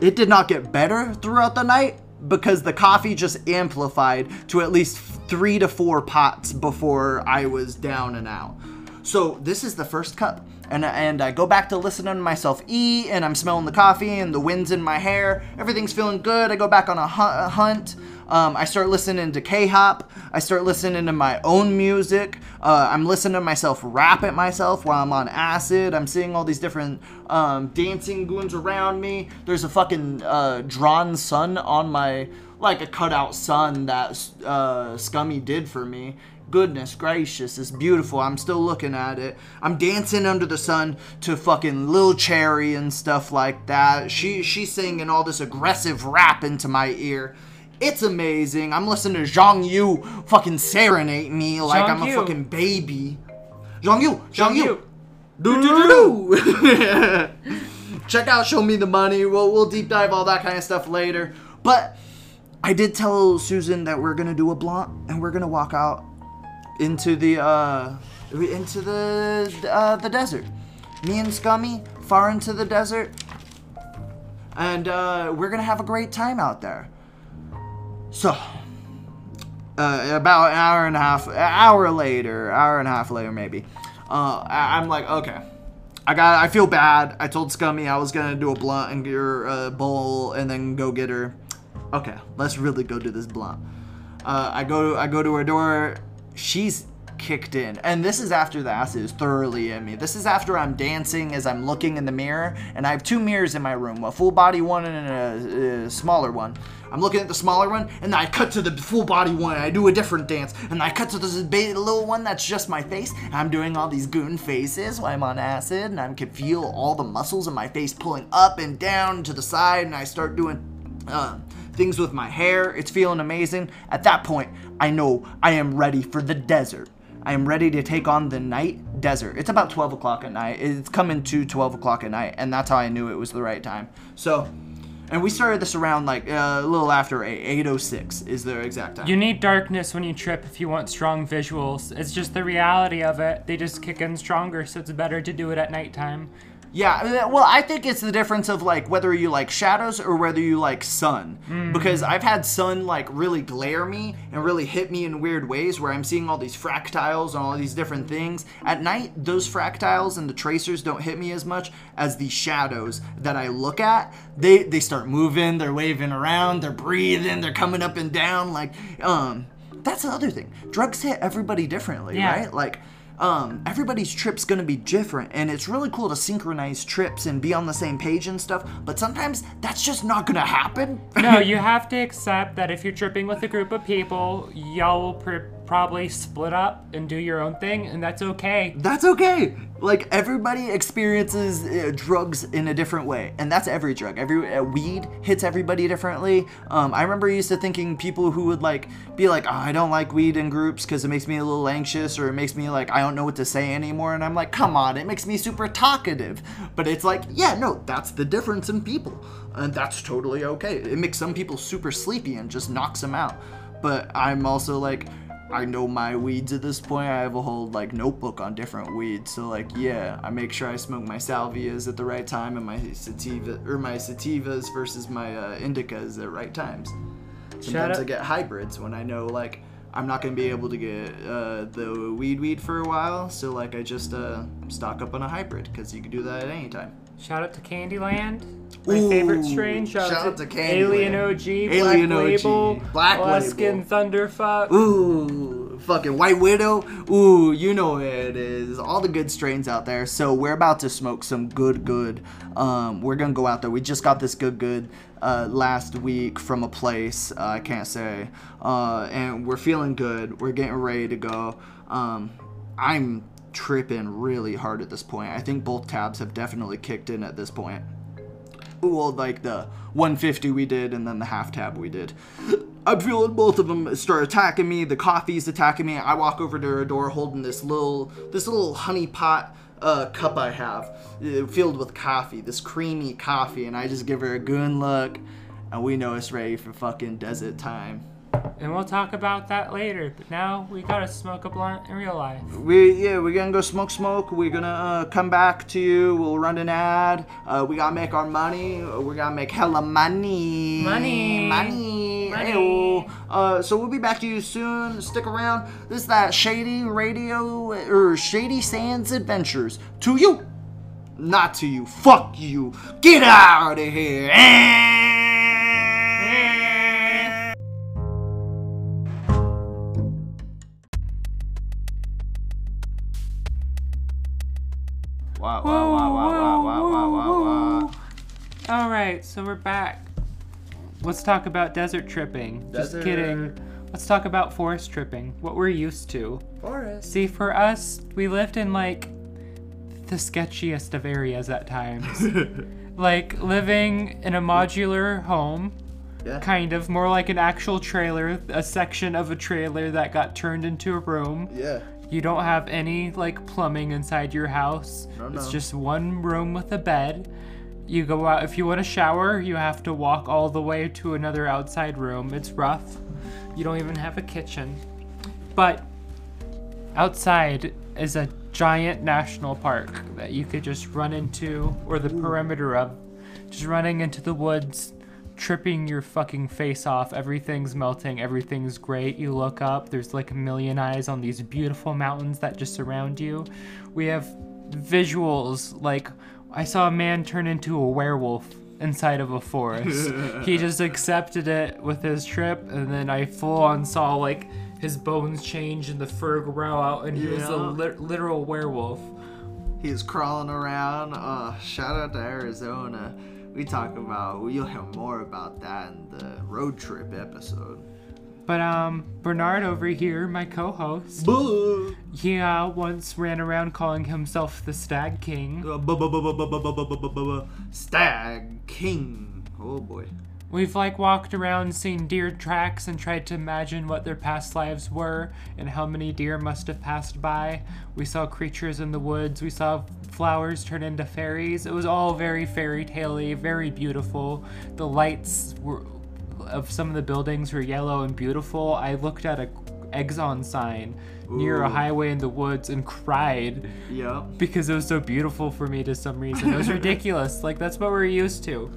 it did not get better throughout the night because the coffee just amplified to at least three to four pots before I was down and out. So this is the first cup. And, and I go back to listening to myself eat, and I'm smelling the coffee, and the wind's in my hair. Everything's feeling good. I go back on a, hu- a hunt. Um, I start listening to K-hop. I start listening to my own music. Uh, I'm listening to myself rap at myself while I'm on acid. I'm seeing all these different um, dancing goons around me. There's a fucking uh, drawn sun on my, like a cutout sun that uh, Scummy did for me. Goodness gracious, it's beautiful. I'm still looking at it. I'm dancing under the sun to fucking Lil Cherry and stuff like that. She she's singing all this aggressive rap into my ear. It's amazing. I'm listening to Zhang Yu fucking serenade me like Zhang I'm a Yu. fucking baby. Zhang Yu, Zhang Yu. Yu. Do do do. Check out Show Me the Money. We'll we'll deep dive all that kind of stuff later. But I did tell Susan that we're gonna do a blunt and we're gonna walk out into the uh into the uh, the desert. Me and Scummy far into the desert, and uh, we're gonna have a great time out there. So, uh, about an hour and a half, hour later, hour and a half later maybe, uh, I- I'm like, okay, I got, I feel bad. I told Scummy I was gonna do a blunt and get her a bowl and then go get her. Okay, let's really go do this blunt. Uh, I go, I go to her door. She's kicked in, and this is after the acid is thoroughly in me. This is after I'm dancing as I'm looking in the mirror, and I have two mirrors in my room, a full body one and a, a smaller one. I'm looking at the smaller one, and I cut to the full body one, and I do a different dance, and I cut to this little one that's just my face. and I'm doing all these goon faces while I'm on acid, and I can feel all the muscles in my face pulling up and down to the side, and I start doing uh, things with my hair. It's feeling amazing. At that point, I know I am ready for the desert. I am ready to take on the night desert. It's about 12 o'clock at night. It's coming to 12 o'clock at night, and that's how I knew it was the right time. So, and we started this around like uh, a little after 8, 8.06 is the exact time. You need darkness when you trip if you want strong visuals. It's just the reality of it. They just kick in stronger, so it's better to do it at nighttime. Yeah, well, I think it's the difference of like whether you like shadows or whether you like sun. Because I've had sun like really glare me and really hit me in weird ways where I'm seeing all these fractals and all these different things. At night, those fractals and the tracers don't hit me as much as the shadows that I look at. They they start moving, they're waving around, they're breathing, they're coming up and down like um that's the other thing. Drugs hit everybody differently, Yeah. right? Like um, everybody's trip's gonna be different, and it's really cool to synchronize trips and be on the same page and stuff. But sometimes that's just not gonna happen. No, you have to accept that if you're tripping with a group of people, y'all will pr- probably split up and do your own thing, and that's okay. that's okay. Like everybody experiences uh, drugs in a different way, and that's every drug. Every uh, weed hits everybody differently. Um, I remember used to thinking people who would like be like, oh, I don't like weed in groups because it makes me a little anxious or it makes me like I don't know what to say anymore, and I'm like, come on, it makes me super talkative. But it's like, yeah, no, that's the difference in people, and that's totally okay. It makes some people super sleepy and just knocks them out. But I'm also like, I know my weeds at this point. I have a whole like notebook on different weeds. So like yeah, I make sure I smoke my salvias at the right time and my sativa or my sativas versus my uh, indicas at right times. Sometimes I get hybrids when I know like I'm not gonna be able to get uh, the weed weed for a while. So like I just uh, stock up on a hybrid because you can do that at any time. Shout out to Candyland, my Ooh, favorite strain. Shout, shout out to, to. Alien OG, Alien Black OG, Label, Black Alaskan Label. Thunderfuck. Ooh, fucking White Widow. Ooh, you know it is. All the good strains out there. So we're about to smoke some good, good. Um, we're gonna go out there. We just got this good, good uh, last week from a place uh, I can't say, uh, and we're feeling good. We're getting ready to go. Um, I'm tripping really hard at this point. I think both tabs have definitely kicked in at this point well, like the 150 we did and then the half tab we did. I'm feeling both of them start attacking me. The coffee's attacking me. I walk over to her door holding this little this little honey pot uh, cup I have uh, filled with coffee, this creamy coffee, and I just give her a good look, and we know it's ready for fucking desert time. And we'll talk about that later. But now we gotta smoke a blunt in real life. We yeah, we're gonna go smoke smoke. We're gonna uh, come back to you. We'll run an ad. Uh, we gotta make our money. We're gonna make hella money. Money. Money. Money. Uh, so we'll be back to you soon. Stick around. This is that Shady Radio or Shady Sands Adventures. To you, not to you. Fuck you. Get out of here. Wah, wah, wah, wah, wah, wah, wah, wah, All right, so we're back. Let's talk about desert tripping. Desert. Just kidding. Let's talk about forest tripping, what we're used to. Forest. See, for us, we lived in like the sketchiest of areas at times. like living in a modular home. Yeah. Kind of more like an actual trailer, a section of a trailer that got turned into a room. Yeah. You don't have any like plumbing inside your house. No, It's just one room with a bed. You go out if you want to shower, you have to walk all the way to another outside room. It's rough. You don't even have a kitchen. But outside is a giant national park that you could just run into or the perimeter of. Just running into the woods, tripping your fucking face off. Everything's melting, everything's great. You look up, there's like a million eyes on these beautiful mountains that just surround you. We have visuals like I saw a man turn into a werewolf inside of a forest. he just accepted it with his trip, and then I full on saw like his bones change and the fur grow out, and he was a Yeah. lit- literal werewolf. He's crawling around. Uh, shout out to Arizona we talk about. You'll hear more about that in the road trip episode. But um, Bernard over here, my co-host, Boo. he uh, once ran around calling himself the Stag King. Stag King. Oh boy. We've like walked around, seen deer tracks, and tried to imagine what their past lives were and how many deer must have passed by. We saw creatures in the woods. We saw flowers turn into fairies. It was all very fairy tale-y, very beautiful. The lights were of some of the buildings were yellow and beautiful. I looked at a Exxon sign near a highway in the woods and cried Yep. because it was so beautiful for me to some reason. It was ridiculous. Like that's what we're used to.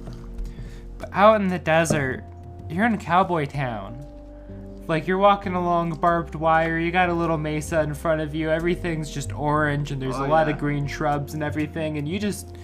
But out in the desert, you're in a cowboy town. Like you're walking along barbed wire, you got a little mesa in front of you, everything's just orange and there's Oh, a lot yeah. of green shrubs and everything and you just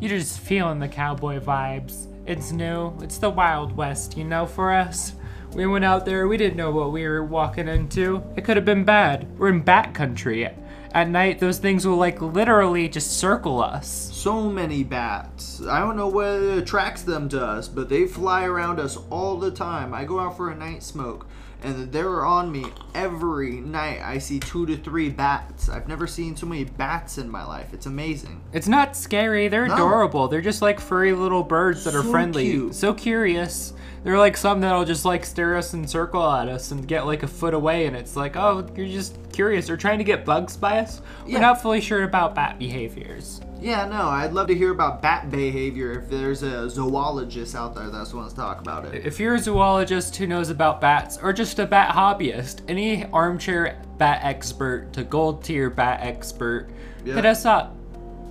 you're just feeling the cowboy vibes. It's new. It's the Wild West, you know, for us. We went out there, we didn't know what we were walking into. It could have been bad. We're in bat country. At night, those things will like literally just circle us. So many bats. I don't know what attracts them to us, but they fly around us all the time. I go out for a night smoke, and they're on me every night. I see two to three bats. I've never seen so many bats in my life. It's amazing. It's not scary, they're No. adorable. They're just like furry little birds that are friendly. cute. So curious. They're like some that'll just like stare us and circle at us and get like a foot away, and it's like, oh, you're just curious. They're trying to get bugs by us. We're Yeah. not fully sure about bat behaviors. Yeah, no, I'd love to hear about bat behavior if there's a zoologist out there that wants to talk about it. If you're a zoologist who knows about bats, or just a bat hobbyist, any armchair bat expert to gold tier bat expert, Yeah. hit us up.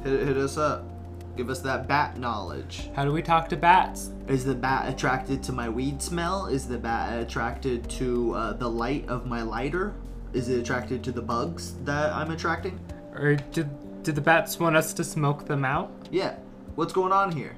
Hit, hit us up. Give us that bat knowledge. How do we talk to bats? Is the bat attracted to my weed smell? Is the bat attracted to uh, the light of my lighter? Is it attracted to the bugs that I'm attracting? Or did, did the bats want us to smoke them out? Yeah. What's going on here?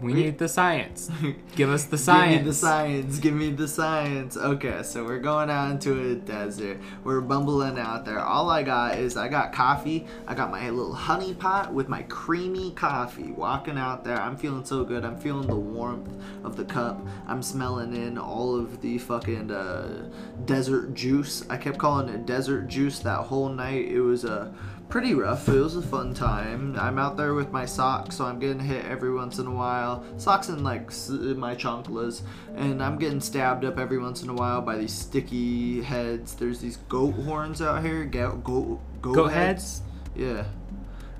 We We- need the science. Give us the science. Give me the science. Give me the science. Okay, so we're going out into a desert. We're bumbling out there. All I got is I got coffee. I got my little honey pot with my creamy coffee. Walking out there, I'm feeling so good. I'm feeling the warmth of the cup. I'm smelling in all of the fucking uh, desert juice. I kept calling it desert juice that whole night. It was a uh, pretty rough. It was a fun time. I'm out there with my socks, so I'm getting hit every once in a while. socks and like my chanclas, and I'm getting stabbed up every once in a while by these sticky heads. There's these goat horns out here, goat goat goat, Goat heads. Yeah.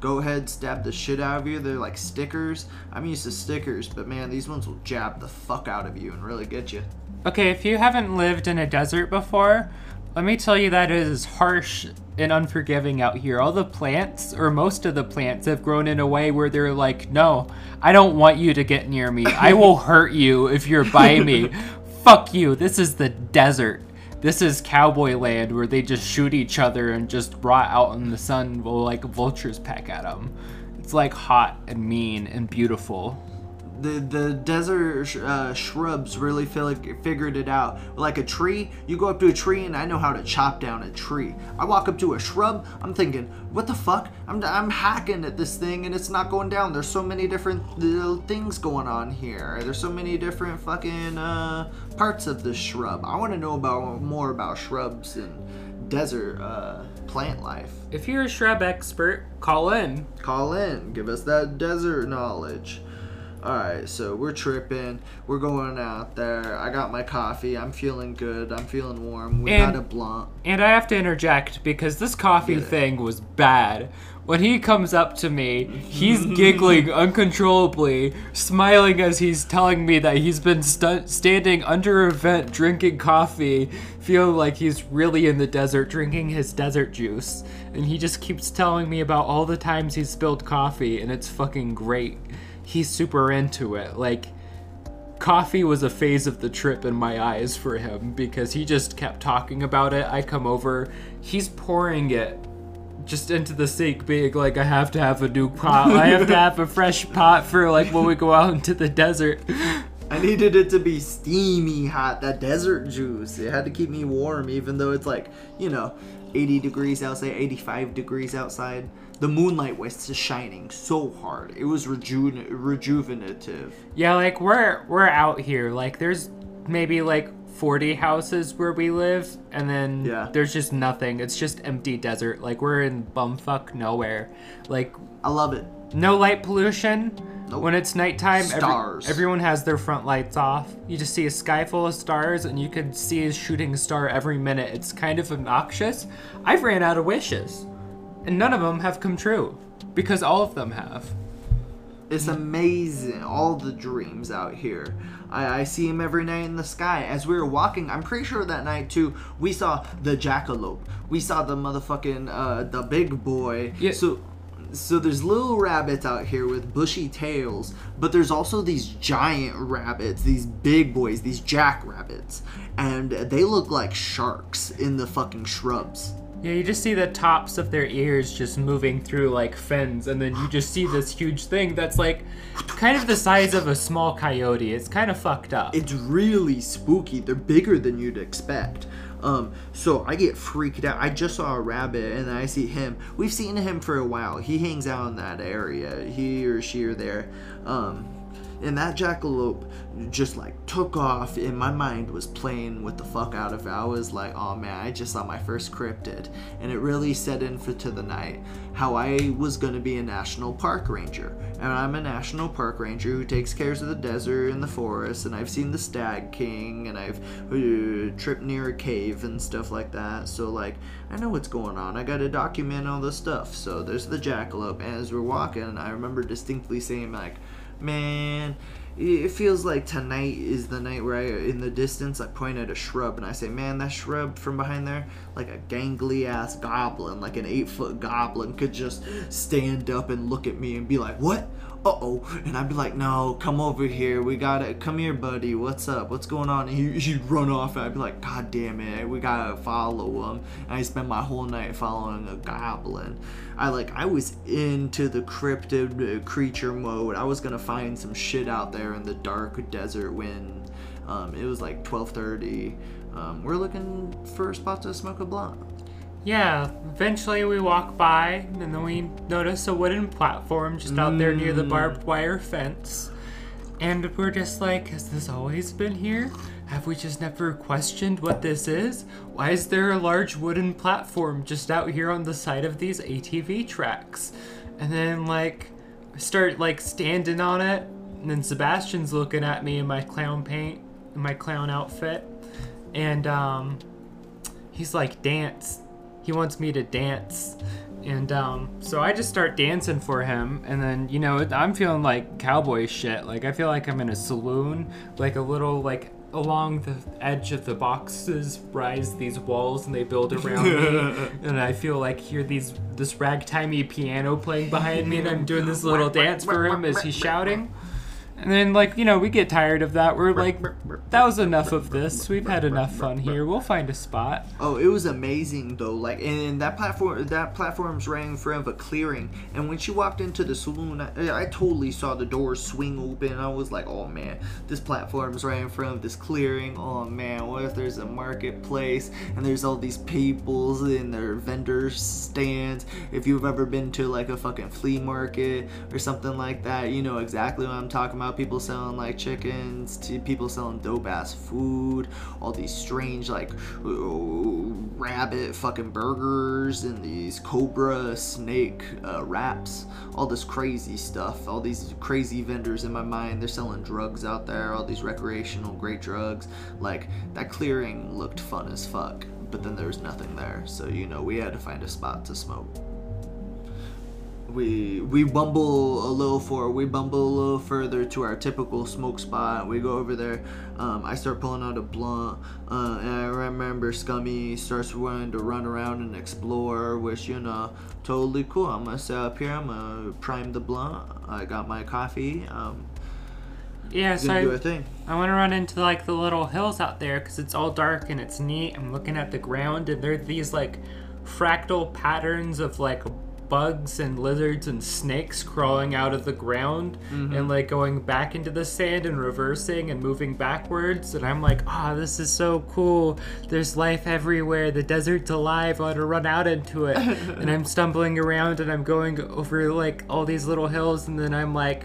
Goat heads stab the shit out of you. They're like stickers. I'm used to stickers, but man, these ones will jab the fuck out of you and really get you. Okay, if you haven't lived in a desert before, let me tell you that it is harsh and unforgiving out here. All the plants, or most of the plants, have grown in a way where they're like, no, I don't want you to get near me. I will hurt you if you're by me. Fuck you. This is the desert. This is cowboy land where they just shoot each other and just rot out in the sun while like vultures peck at them. It's like hot and mean and beautiful. The the desert sh- uh, shrubs really feel like figured it out. Like a tree, you go up to a tree, and I know how to chop down a tree. I walk up to a shrub, I'm thinking, what the fuck? I'm I'm hacking at this thing, and it's not going down. There's so many different little things going on here. There's so many different fucking uh, parts of this shrub. I want to know about more about shrubs and desert uh, plant life. If you're a shrub expert, call in. Call in, give us that desert knowledge. Alright, so we're tripping. We're going out there. I got my coffee. I'm feeling good. I'm feeling warm. We And- got a blunt. And I have to interject because this coffee Yeah. thing was bad. When he comes up to me, he's giggling uncontrollably, smiling as he's telling me that he's been standing under a vent drinking coffee, feeling like he's really in the desert drinking his desert juice. And he just keeps telling me about all the times he's spilled coffee, and it's fucking great. He's super into it. Like, coffee was a phase of the trip in my eyes for him because he just kept talking about it. I come over, he's pouring it just into the sink, being like, I have to have a new pot. I have to have a fresh pot for like when we go out into the desert. I needed it to be steamy hot. That desert juice. It had to keep me warm, even though it's like, you know, 80 degrees outside, 85 degrees outside. The moonlight was just shining so hard. It was reju- rejuvenative. Yeah, like we're we're out here. Like there's maybe like 40 houses where we live, and then Yeah. there's just nothing. It's just empty desert. Like we're in bumfuck nowhere. Like I love it. No light pollution. Nope. When it's nighttime, every- everyone has their front lights off. You just see a sky full of stars, and you could see a shooting star every minute. It's kind of obnoxious. I've ran out of wishes, and none of them have come true because all of them have. It's amazing, all the dreams out here. I, I see him every night in the sky. As we were walking, I'm pretty sure that night too, we saw the jackalope. We saw the motherfucking uh, the big boy. Yeah. So, so there's little rabbits out here with bushy tails, but there's also these giant rabbits, these big boys, these jackrabbits, and they look like sharks in the fucking shrubs. Yeah, you just see the tops of their ears just moving through like fins, and then you just see this huge thing that's like kind of the size of a small coyote. It's kind of fucked up. it's really spooky. They're bigger than you'd expect. Um, so I get freaked out. I just saw a rabbit and I see him. We've seen him for a while. He hangs out in that area. He or she are there. Um, and that jackalope just like took off and my mind was playing with the fuck out of it. I was like, oh man, I just saw my first cryptid. And it really set in for to the night how I was gonna be a national park ranger. And I'm a national park ranger who takes cares of the desert and the forest and I've seen the stag king and I've uh, tripped near a cave and stuff like that. So like I know what's going on. I gotta document all the stuff. So there's the jackalope and as we're walking I remember distinctly saying like man it feels like tonight is the night where I, in the distance, I point at a shrub and I say, "Man, that shrub from behind there, like a gangly ass goblin, like an eight foot goblin, could just stand up and look at me and be like, what? Uh oh!" And I'd be like, "No, come over here. We gotta come here, buddy. What's up? What's going on?" And he, he'd run off, and I'd be like, "God damn it, we gotta follow him." And I spent my whole night following a goblin. I like I was into the cryptid uh, creature mode. I was gonna find some shit out there in the dark desert when um, it was like 12:30. Um, we're looking for a spot to smoke a blunt. Yeah, eventually we walk by, and then we notice a wooden platform just out there near the barbed wire fence. And we're just like, has this always been here? Have we just never questioned what this is? Why is there a large wooden platform just out here on the side of these ATV tracks? And then, like, I start, like, standing on it, and then Sebastian's looking at me in my clown paint, in my clown outfit, and um, he's like, dance. He wants me to dance. And um, so I just start dancing for him, and then you know I'm feeling like cowboy shit. Like I feel like I'm in a saloon, like a little like along the edge of the boxes rise these walls and they build around me and i feel like hear these this ragtimey piano playing behind me and i'm doing this little dance for him as he's shouting and then, like, you know, we get tired of that. We're like, that was enough of this. We've had enough fun here. We'll find a spot. Oh, it was amazing though. Like, and that platform, that platform's right in front of a clearing. And when she walked into the saloon, I, I totally saw the doors swing open. I was like, oh man, this platform's right in front of this clearing. Oh man, what if there's a marketplace and there's all these peoples in their vendor stands? If you've ever been to like a fucking flea market or something like that, you know exactly what I'm talking about. People selling like chickens, to people selling dope ass food, all these strange like rabbit fucking burgers and these cobra snake uh, wraps, all this crazy stuff, all these crazy vendors in my mind. They're selling drugs out there, all these recreational great drugs. Like that clearing looked fun as fuck, but then there was nothing there. So you know we had to find a spot to smoke we we bumble a little for we bumble a little further to our typical smoke spot. We go over there. Um, I start pulling out a blunt, uh, and I remember Scummy starts wanting to run around and explore, which you know, totally cool. I'm gonna sit up here. I'm gonna prime the blunt. I got my coffee. Um, yeah, so I, do a thing. I want to run into like the little hills out there because it's all dark and it's neat. I'm looking at the ground and there are these like fractal patterns of like bugs and lizards and snakes crawling out of the ground Mm-hmm. and like going back into the sand and reversing and moving backwards. And i'm like ah this is so cool. There's life everywhere. The desert's alive. I want to run out into it. And i'm stumbling around and i'm going over like all these little hills. And then i'm like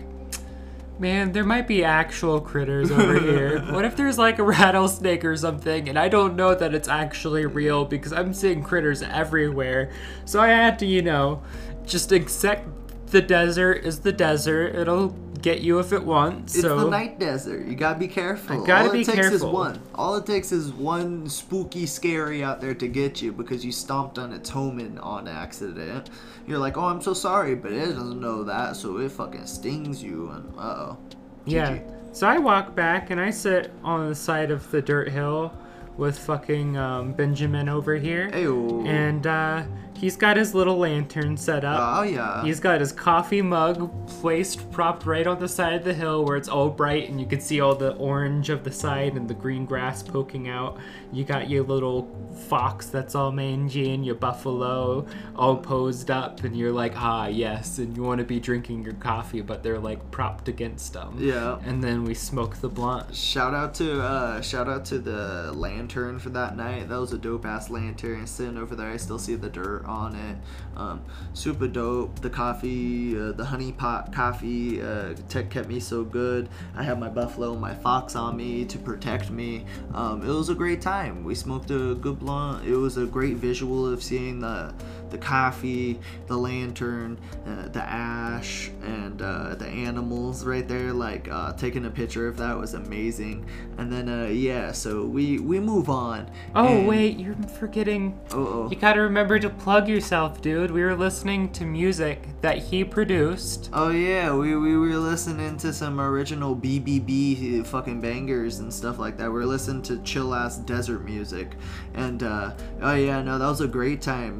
Man, there might be actual critters over here. What if there's like a rattlesnake or something and I don't know that it's actually real because I'm seeing critters everywhere. So I had to, you know, just accept the desert is the desert. It'll get you if it wants. It's so the night desert. You gotta be careful. I gotta All be it takes is one. All it takes is one spooky scary out there to get you because you stomped on its homing on accident. You're like, oh, I'm so sorry, but it doesn't know that, so it fucking stings you. And uh oh. Yeah. So I walk back and I sit on the side of the dirt hill with fucking um, Benjamin over here. Ayo. And uh, he's got his little lantern set up. Oh yeah. He's got his coffee mug placed, propped right on the side of the hill where it's all bright and you can see all the orange of the side and the green grass poking out. You got your little fox that's all mangy and your buffalo all posed up, and you're like, ah, yes. And you want to be drinking your coffee, but they're like propped against them. Yeah. And then we smoke the blunt. Shout out to uh shout out to the lantern for that night. That was a dope ass lantern sitting over there. I still see the dirt on it. Um, super dope. The coffee, uh, the honey pot coffee, uh, tech kept me so good. I had my buffalo and my fox on me to protect me. Um, it was a great time. We smoked a good blunt. It was a great visual of seeing the the coffee, the lantern, uh, the ash, and uh, the animals right there. Like uh, taking a picture of that was amazing. And then uh, yeah, so we we move on. Oh, and- wait, you're forgetting. Oh, You gotta remember to plug yourself, dude. We were listening to music that he produced. Oh yeah, we, we were listening to some original BBB fucking bangers and stuff like that. We were listening to chill ass desert music, and uh, oh yeah, no, that was a great time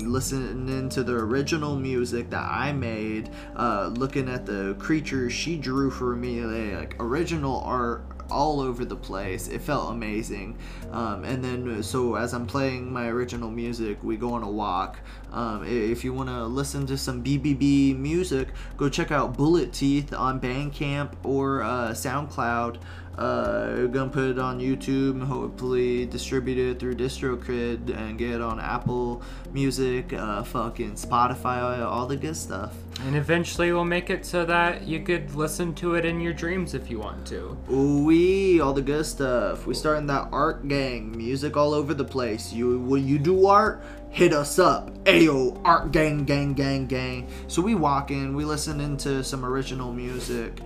listening to the original music that I made. Uh, looking at the creatures she drew for me, like original art all over the place. It felt amazing. Um, and then, so as I'm playing my original music, we go on a walk. Um, if you want to listen to some BBB music, go check out Bullet Teeth on Bandcamp or uh, SoundCloud. Uh, gonna put it on YouTube and hopefully distribute it through DistroKid and get it on Apple Music, uh, fucking Spotify, all the good stuff. And eventually we'll make it so that you could listen to it in your dreams if you want to. Ooh wee, all the good stuff. We starting that art gang, music all over the place. You when you do art, hit us up. Ayo, art gang, gang, gang, gang. So we walk in, we listen into some original music.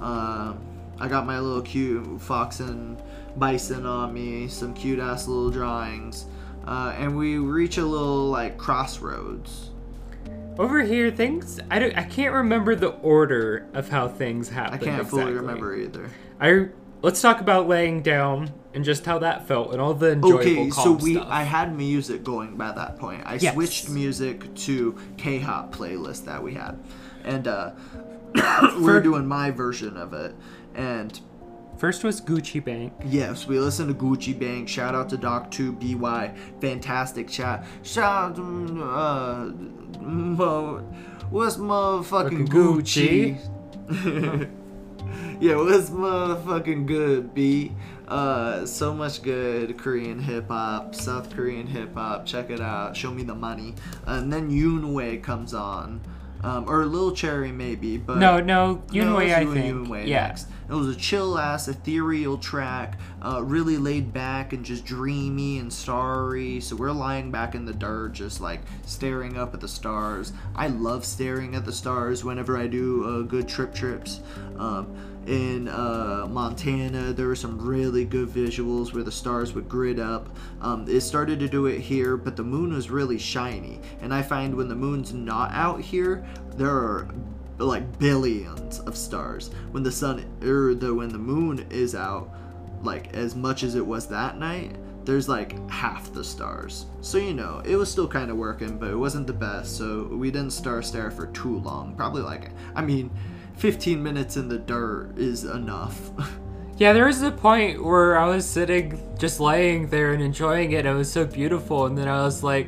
Um, I got my little cute fox and bison on me, some cute ass little drawings, uh, and we reach a little like crossroads. Over here, things I don't. I can't remember the order of how things happen. I can't fully remember either. I let's talk about laying down and just how that felt and all the enjoyable Okay, so we stuff. I had music going by that point. I Yes. switched music to K-pop playlist that we had, and uh, we were doing my version of it. And First was Gucci Bank. yes, we listened to Gucci Bank. Shout out to Doc Two By, fantastic chat. Shout out to uh, mo, what's motherfucking Fucking Gucci? Gucci. yeah, what's motherfucking good, B? Uh, so much good Korean hip hop, South Korean hip hop. Check it out. Show me the money. And then Yunhway comes on, um, or Lil Cherry maybe, but No, no, Yunhway, it's I think. Yunhway yeah. next. It was a chill ass ethereal track, uh, really laid back and just dreamy and starry. So we're lying back in the dirt, just like staring up at the stars. I love staring at the stars whenever I do uh, good trip trips. Um, in uh, Montana, there were some really good visuals where the stars would grid up. Um, it started to do it here, but the moon was really shiny. And I find when the moon's not out here, there are like billions of stars. When the sun or the when the moon is out, like as much as it was that night, there's like half the stars. So you know, it was still kind of working, but it wasn't the best. So we didn't star stare for too long. Probably like I mean, 15 minutes in the dirt is enough. Yeah, there was a point where I was sitting, just laying there and enjoying it. It was so beautiful, and then I was like,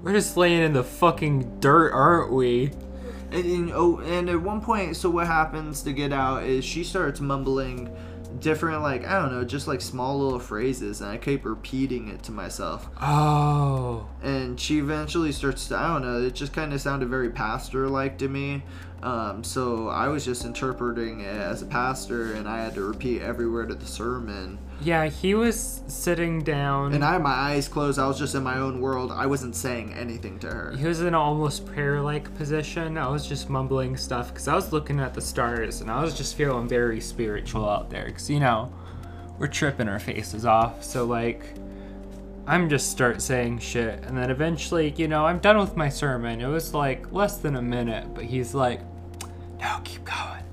"We're just laying in the fucking dirt, aren't we?" And, and oh, and at one point, so what happens to get out is she starts mumbling different, like I don't know, just like small little phrases, and I keep repeating it to myself. Oh, And she eventually starts to, I don't know, it just kind of sounded very pastor-like to me. Um, so I was just interpreting it as a pastor, and I had to repeat every word of the sermon. yeah, he was sitting down. And I had my eyes closed. I was just in my own world. I wasn't saying anything to her. He was in an almost prayer like position. I was just mumbling stuff because I was looking at the stars and I was just feeling very spiritual out there. Because, you know, we're tripping our faces off. So, like, I'm just start saying shit. And then eventually, you know, I'm done with my sermon. It was like less than a minute, but he's like, no, keep going.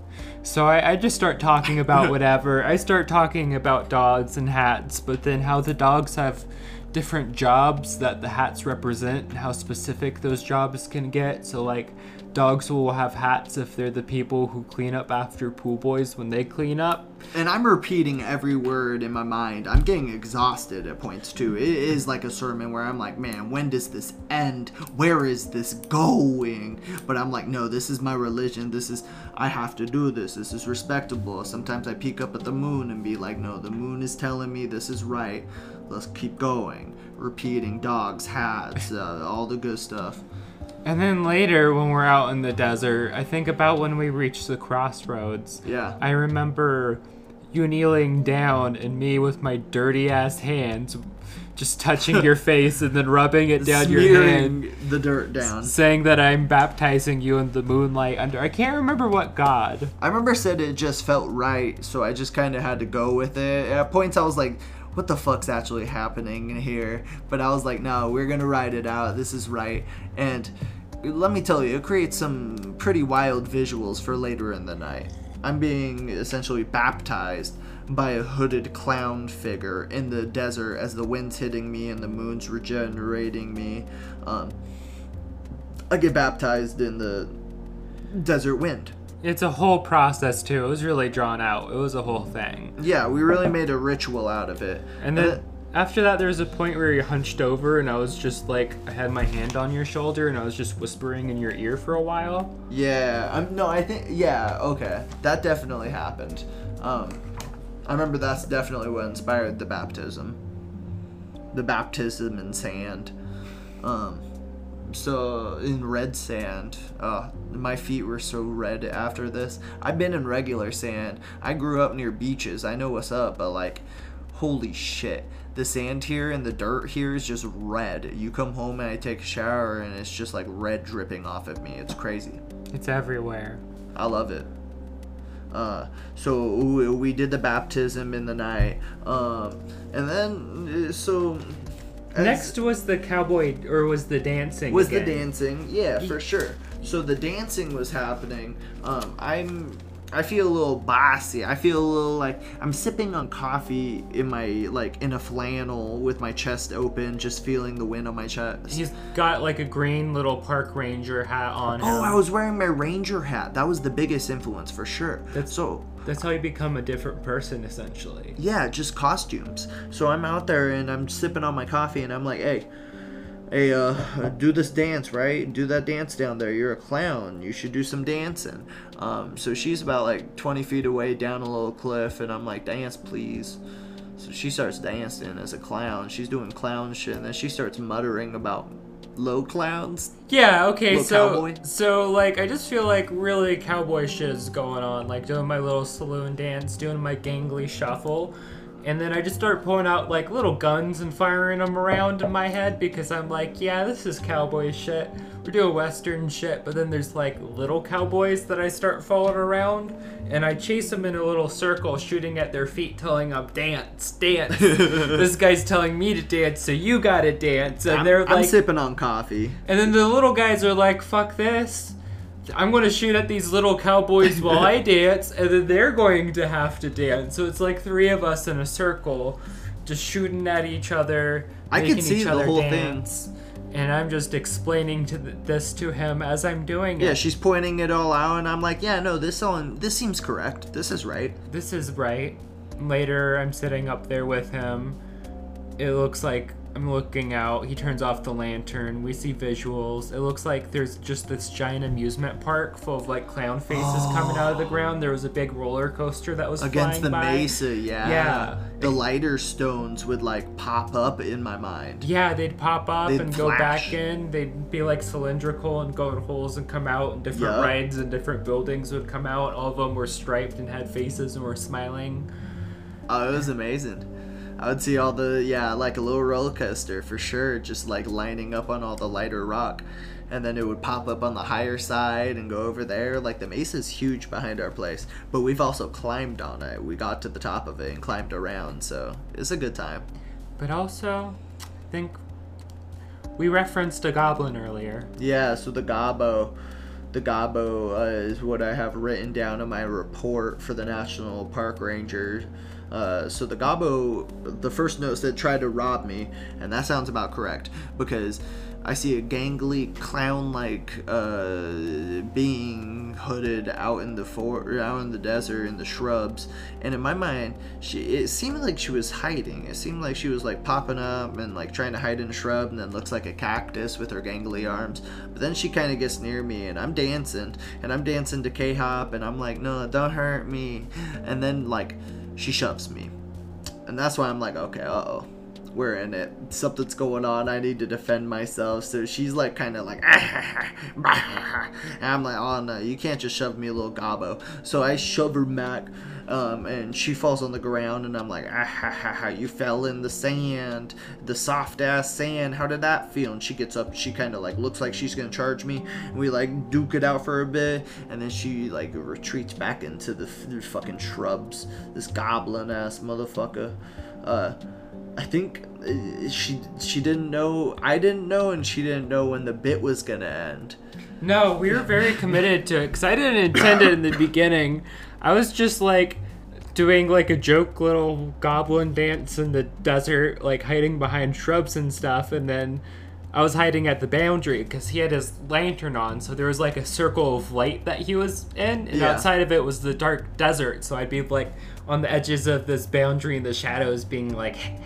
So I, I just start talking about whatever. I start talking about dogs and hats, but then how the dogs have different jobs that the hats represent and how specific those jobs can get. So like dogs will have hats if they're the people who clean up after pool boys when they clean up. And I'm repeating every word in my mind. I'm getting exhausted at points too. It is like a sermon where I'm like, man, when does this end? Where is this going? But I'm like, no, this is my religion. This is, I have to do this. This is respectable. Sometimes I peek up at the moon and be like, no, the moon is telling me this is right. Let's keep going. Repeating dogs, hats, uh, all the good stuff. And then later when we're out in the desert, I think about when we reach the crossroads. Yeah. I remember you kneeling down and me with my dirty ass hands just touching your face and then rubbing it down your hand, the dirt down. saying that I'm baptizing you in the moonlight under. I can't remember what god. I remember said it just felt right, so I just kind of had to go with it. At points, I was like, "What the fuck's actually happening here?" But I was like, "No, we're gonna ride it out. This is right." And let me tell you, it creates some pretty wild visuals for later in the night. I'm being essentially baptized by a hooded clown figure in the desert as the wind's hitting me and the moon's regenerating me. Um, I get baptized in the desert wind. It's a whole process too. It was really drawn out. It was a whole thing. Yeah, we really made a ritual out of it. And then after that, there was a point where you hunched over, and I was just like, I had my hand on your shoulder, and I was just whispering in your ear for a while. yeah, I'm no, I think yeah, okay, that definitely happened. Um, I remember that's definitely what inspired the baptism, the baptism in sand. Um, so in red sand, uh, my feet were so red after this. I've been in regular sand. I grew up near beaches. I know what's up, but like, holy shit. The sand here and the dirt here is just red. You come home and I take a shower and it's just like red dripping off of me. It's crazy. It's everywhere. I love it. Uh, so we, we did the baptism in the night, um, and then uh, so Next was the cowboy, or was the dancing? was again. the dancing. Yeah, for sure. So the dancing was happening. Um, I'm. I feel a little bossy. I feel a little like I'm sipping on coffee in my like in a flannel with my chest open, just feeling the wind on my chest. He's got like a green little park ranger hat on. Oh, him. I was wearing my ranger hat. That was the biggest influence for sure. That's- so That's how you become a different person, essentially. yeah, just costumes. So I'm out there and I'm sipping on my coffee and I'm like, hey, hey, uh, do this dance, right? Do that dance down there. You're a clown. You should do some dancing. Um, so she's about like 20 feet away down a little cliff and I'm like, dance, please. So she starts dancing as a clown. She's doing clown shit and then she starts muttering about low clowns. Yeah, okay, Little so cowboy? so like I just feel like really cowboy shit is going on, like doing my little saloon dance, doing my gangly shuffle, and then I just start pulling out like little guns and firing them around in my head because I'm like, yeah, this is cowboy shit. We're doing western shit, but then there's like little cowboys that I start following around, and I chase them in a little circle, shooting at their feet, telling them dance, dance. this guy's telling me to dance, so you gotta dance, and I'm, they're like, I'm sipping on coffee. and then the little guys are like, fuck this. I'm gonna shoot at these little cowboys while I dance, and then they're going to have to dance. So it's like three of us in a circle, just shooting at each other, I making see each the other whole thing. dance. And I'm just explaining to th- this to him as I'm doing Yeah, it. Yeah, she's pointing it all out, and I'm like, yeah, no, this on this seems correct. This is right. This is right. Later, I'm sitting up there with him. It looks like I'm looking out. He turns off the lantern. We see visuals. It looks like there's just this giant amusement park full of like clown faces coming out of the oh. ground. There was a big roller coaster that was Against flying the by. mesa, yeah. Yeah. The lighter stones would like pop up in my mind. Yeah, they'd pop up They'd and go back in. They'd be like cylindrical and go in holes and come out. And different Yup. rides and different buildings would come out. All of them were striped and had faces and were smiling. Oh, it was amazing. I would see all the yeah, like a little roller coaster for sure, just like lining up on all the lighter rock. And then it would pop up on the higher side and go over there. Like the mesa's huge behind our place. But we've also climbed on it. We got to the top of it and climbed around, so it's a good time. But also, I think we referenced a goblin earlier. Yeah, so the Gabo, the Gabo uh, is what I have written down in my report for the National Park Ranger. Uh, so the Gabo, the first notes that tried to rob me, and that sounds about correct because I see a gangly clown-like uh, being hooded out in the for out in the desert in the shrubs, and in my mind, she it seemed like she was hiding. It seemed like she was like popping up and like trying to hide in a shrub, and then looks like a cactus with her gangly arms. But then she kind of gets near me, and I'm dancing, and I'm dancing to K-hop, and I'm like, no, don't hurt me, and then like she shoves me, and that's why I'm like, okay, uh oh we're in it. Something's going on. I need to defend myself. So she's like, kind of like, and I'm like, oh no, you can't just shove me, a little gobbo. So I shove her back, um, and she falls on the ground, and I'm like, ah ha ha ha, you fell in the sand, the soft ass sand. How did that feel? And she gets up. She kind of like looks like she's gonna charge me. And we like duke it out for a bit, and then she like retreats back into the, the fucking shrubs. This goblin ass motherfucker. Uh, I think uh, she she didn't know I didn't know and she didn't know when the bit was gonna end. No, we were very committed to it because I didn't intend it in the beginning. I was just like doing like a joke little goblin dance in the desert, like hiding behind shrubs and stuff, and then I was hiding at the boundary because he had his lantern on, so there was like a circle of light that he was in, and Yeah. outside of it was the dark desert. So I'd be like on the edges of this boundary in the shadows, being like.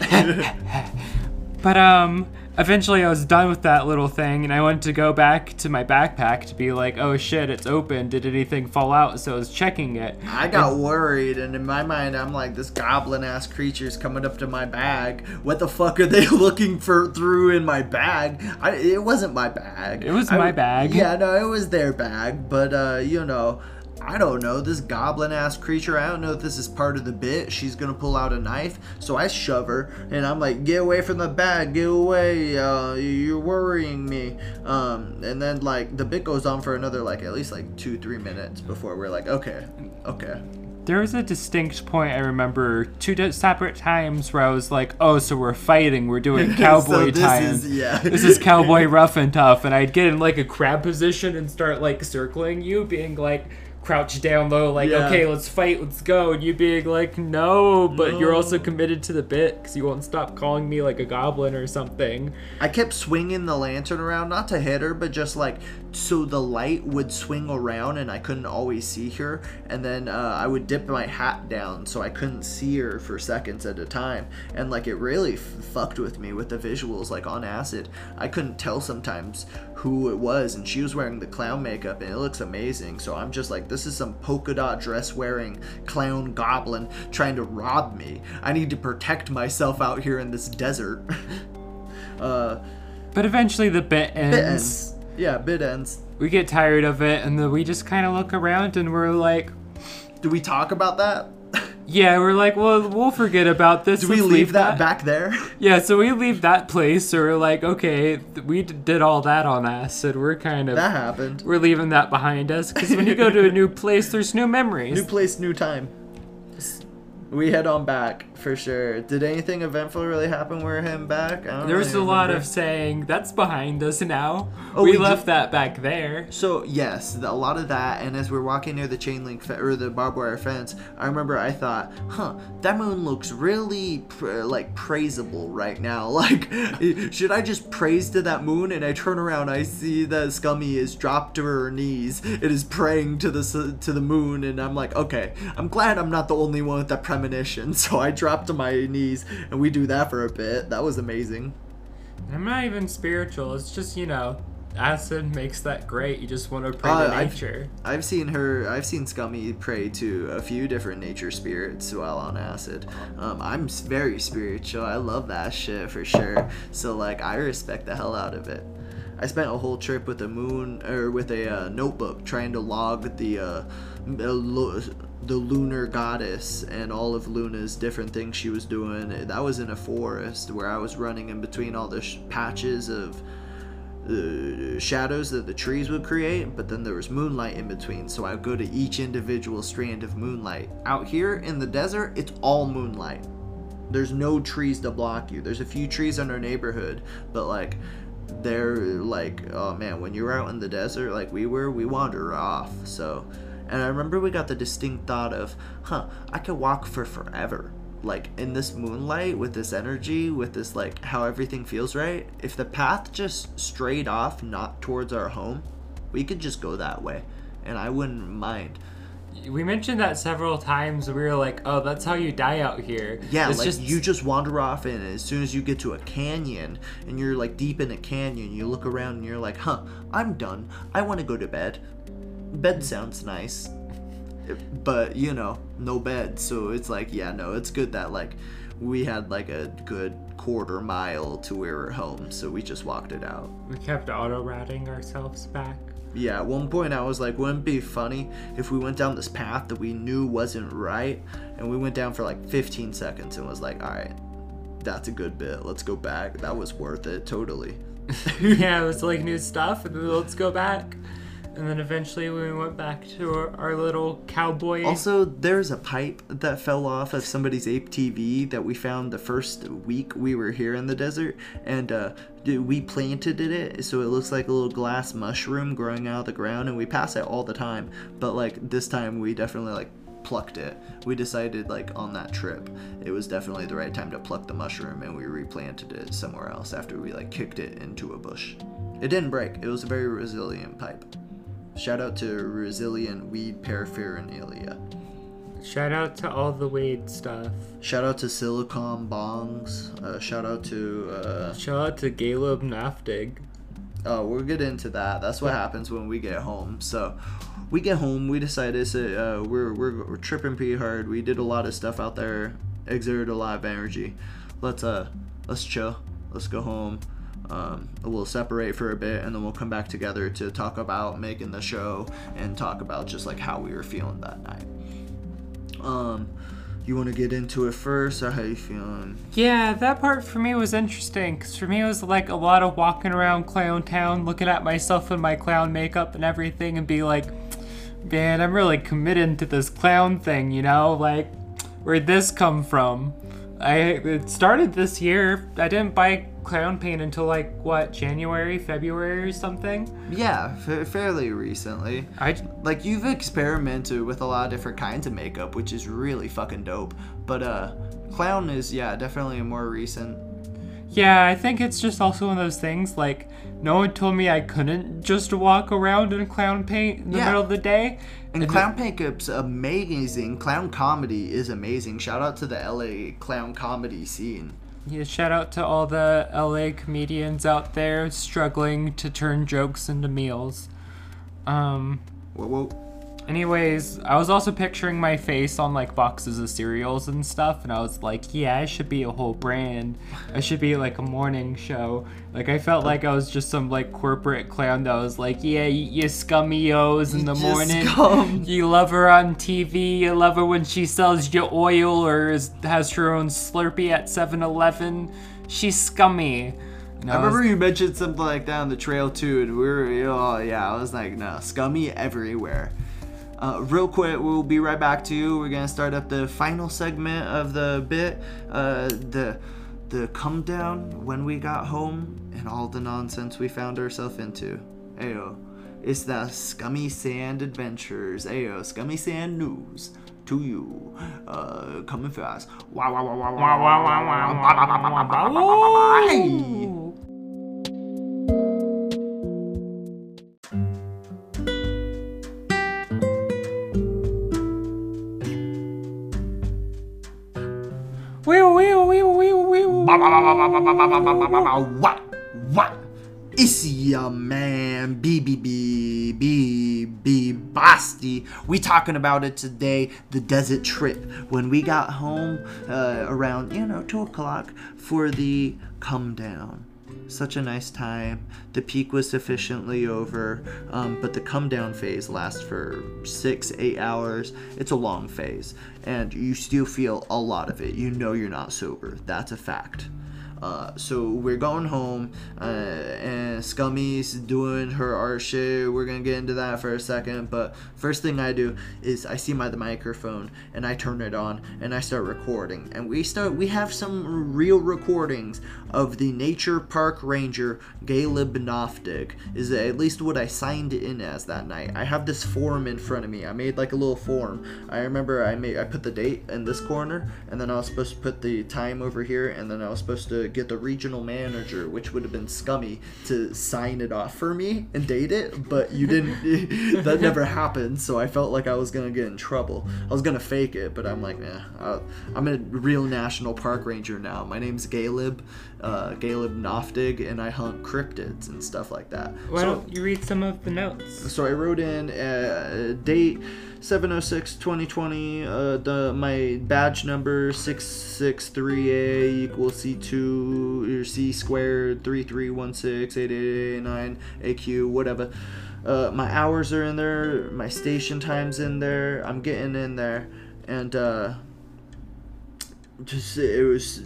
But um eventually I was done with that little thing and I wanted to go back to my backpack to be like, "Oh shit, it's open. Did anything fall out?" So I was checking it. I got worried and in my mind I'm like this goblin ass creature's coming up to my bag. What the fuck are they looking for through in my bag? I, it wasn't my bag. It was I- my bag. Yeah, no, it was their bag, but uh, you know, I don't know, this goblin ass creature. I don't know if this is part of the bit. She's gonna pull out a knife. So I shove her and I'm like, get away from the bag, get away. Uh, you're worrying me. Um, and then like the bit goes on for another like at least like two, three minutes before we're like, okay, okay. There was a distinct point I remember two separate times where I was like, "Oh, so we're fighting. We're doing cowboy this time. is- yeah. this is cowboy rough and tough." And I'd get in like a crab position and start like circling you, being like crouched down low, like, Yeah. "Okay, let's fight, let's go." And you being like, "No," but you're also committed to the bit because you won't stop calling me like a goblin or something. I kept swinging the lantern around, not to hit her, but just like so the light would swing around and I couldn't always see her. And then uh, I would dip my hat down so I couldn't see her for seconds at a time. And like it really f- fucked with me with the visuals, like on acid. I couldn't tell sometimes who it was, and she was wearing the clown makeup and it looks amazing. So I'm just like, this is some polka dot dress wearing clown goblin trying to rob me. I need to protect myself out here in this desert. uh, But eventually the bit ends. bit ends. Yeah, bid ends. We get tired of it, and then we just kind of look around and we're like, Do we talk about that? "Yeah, we're like, well, we'll forget about this. Do we Let's leave that back there? Yeah, so we leave that place, so we're like, okay, we d- did all that on acid. We're kind of that happened. we're leaving that behind us because when you go to a new place, there's new memories. New place, new time. We head on back for sure. Did anything eventful really happen? We're back. I don't there was a really lot of saying that's behind us now. Oh, we, we left did- that back there. So yes, a lot of that, and as we're walking near the chain link fe- or the barbed wire fence, I remember I thought, "Huh, that moon looks really pr- like praisable right now. Like, should I just praise to that moon?" And I turn around, I see that Scummy is dropped to her knees. It is praying to the to the moon, and I'm like, "Okay, I'm glad I'm not the only one with that premonition." So I drop to my knees, and we do that for a bit. That was amazing. I'm not even spiritual. It's just you know, acid makes that great. You just want to pray Uh, to I've- nature. I've seen her. I've seen Scummy pray to a few different nature spirits while on acid. Um, I'm very spiritual. I love that shit for sure. So like, I respect the hell out of it. I spent a whole trip with a moon or with a uh, notebook trying to log the uh, uh, the lunar goddess and all of Luna's different things she was doing. That was in a forest where I was running in between all the sh- patches of the shadows that the trees would create, but then there was moonlight in between. So I would go to each individual strand of moonlight. Out here in the desert, it's all moonlight. There's no trees to block you. There's a few trees in our neighborhood, but like they're like, oh man, when you're out in the desert like we were, we wander off. So, and I remember we got the distinct thought of, huh, I could walk for forever like in this moonlight with this energy with this like how everything feels right if the path just strayed off not towards our home we could just go that way and i wouldn't mind We mentioned that several times. We were like, oh, that's how you die out here. yeah it's like just you just wander off and as soon as you get to a canyon and you're like deep in a canyon you look around and you're like huh i'm done i want to go to bed bed sounds nice but you know no bed so it's like yeah no it's good that like we had like a good quarter mile to where we're home so we just walked it out we kept auto routing ourselves back. yeah at one point i was like wouldn't it be funny if we went down this path that we knew wasn't right and we went down for like 15 seconds and was like all right that's a good bit let's go back that was worth it totally yeah, it was like new stuff, and then let's go back. And then eventually we went back to our, our little cowboy. Also, there's a pipe that fell off of somebody's ATV that we found the first week we were here in the desert, and uh, we planted it so it looks like a little glass mushroom growing out of the ground, and we pass it all the time. But like this time, we definitely like plucked it. We decided like on that trip, it was definitely the right time to pluck the mushroom, and we replanted it somewhere else after we like kicked it into a bush. It didn't break. It was a very resilient pipe. Shout out to resilient weed paraphernalia. Shout out to all the weed stuff. Shout out to Silicon Bongs. Uh, shout out to. Uh, Shout out to Caleb Naftig. oh, we'll get into that. That's what happens when we get home. So, we get home. We decided to, uh, we're, we're we're tripping pretty hard. We did a lot of stuff out there. Exerted a lot of energy. Let's uh let's chill. Let's go home. Um, we'll separate for a bit and then we'll come back together to talk about making the show and talk about just like how we were feeling that night. Um, you want to get into it first, or how you feeling? Yeah, that part for me was interesting because for me it was like a lot of walking around Clown Town, looking at myself in my clown makeup and everything, and be like, man, I'm really committed to this clown thing, you know? Like, where'd this come from? I it started this year. I didn't buy clown paint until like what January, February, or something. Yeah, fa- fairly recently. I Like you've experimented with a lot of different kinds of makeup, which is really fucking dope. But uh, clown is yeah definitely a more recent. Yeah, I think it's just also one of those things like no one told me I couldn't just walk around in clown paint in the Yeah. middle of the day. And clown makeup's amazing. Clown comedy is amazing. Shout out to the LA clown comedy scene. Yeah, shout out to all the LA comedians out there struggling to turn jokes into meals. Um Whoa, whoa. Anyways, I was also picturing my face on like boxes of cereals and stuff and I was like, yeah, I should be a whole brand. I should be like a morning show. Like I felt like I was just some like corporate clown that was like, yeah, you, you scummy O's in the You morning. scum. You love her on TV. You love her when she sells you oil or is, has her own Slurpee at 7-Eleven. She's scummy. And I remember you mentioned something like that on the trail too, and we were, oh yeah, I was like, no, scummy everywhere. Uh, real quick, we'll be right back to you. We're gonna start up the final segment of the bit, uh, the the come down when we got home and all the nonsense we found ourselves into. Ayo, it's the Scummy Sand Adventures. Ayo, Scummy Sand News to you, uh, coming fast. Wow, wow, wow, wow, wow, wow, wow, wow, wow, wow, wow, wow, wow, wow, wow. Ooh. What? What? It's your man, BBB, BB Basti. We talking about it today, the desert trip. When we got home uh, around, you know, 2 o'clock for the come down. Such a nice time. The peak was sufficiently over, um, but the come down phase lasts for six, eight hours. It's a long phase, and you still feel a lot of it. You know you're not sober. That's a fact. Uh, so we're going home, uh, and Scummy's doing her art shit. We're gonna get into that for a second, but first thing I do is I see my microphone and I turn it on and I start recording. And we start. We have some real recordings of the nature park ranger Galeb Noftig. Is at least what I signed in as that night. I have this form in front of me. I made like a little form. I remember I made I put the date in this corner, and then I was supposed to put the time over here, and then I was supposed to get the regional manager, which would have been Scummy, to sign it off for me and date it. But you didn't. that never happened. So I felt like I was gonna get in trouble. I was gonna fake it, but I'm like, nah. I, I'm a real national park ranger now. My name's Galeb, uh, Galeb Noftig, and I hunt cryptids and stuff like that. Why so, don't you read some of the notes? so I wrote in uh, date 706 2020 uh, the my badge number 663a equals c2 or c squared 33168889 aq whatever. Uh, my hours are in there my station time's in there i'm getting in there and uh just it was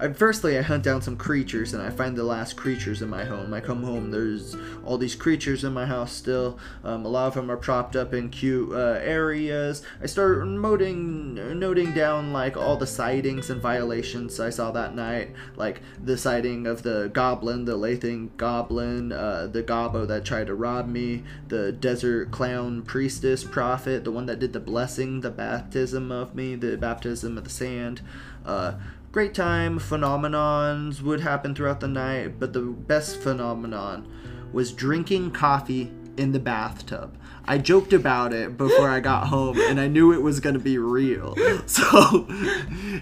I, firstly, I hunt down some creatures and I find the last creatures in my home. I come home, there's all these creatures in my house still. Um, a lot of them are propped up in cute uh, areas. I start noting, noting down like all the sightings and violations I saw that night, like the sighting of the goblin, the Lathan goblin, uh, the gobbo that tried to rob me, the desert clown priestess prophet, the one that did the blessing, the baptism of me, the baptism of the sand. Uh, great time phenomenons would happen throughout the night but the best phenomenon was drinking coffee in the bathtub. I joked about it before i got home and i knew it was going to be real. So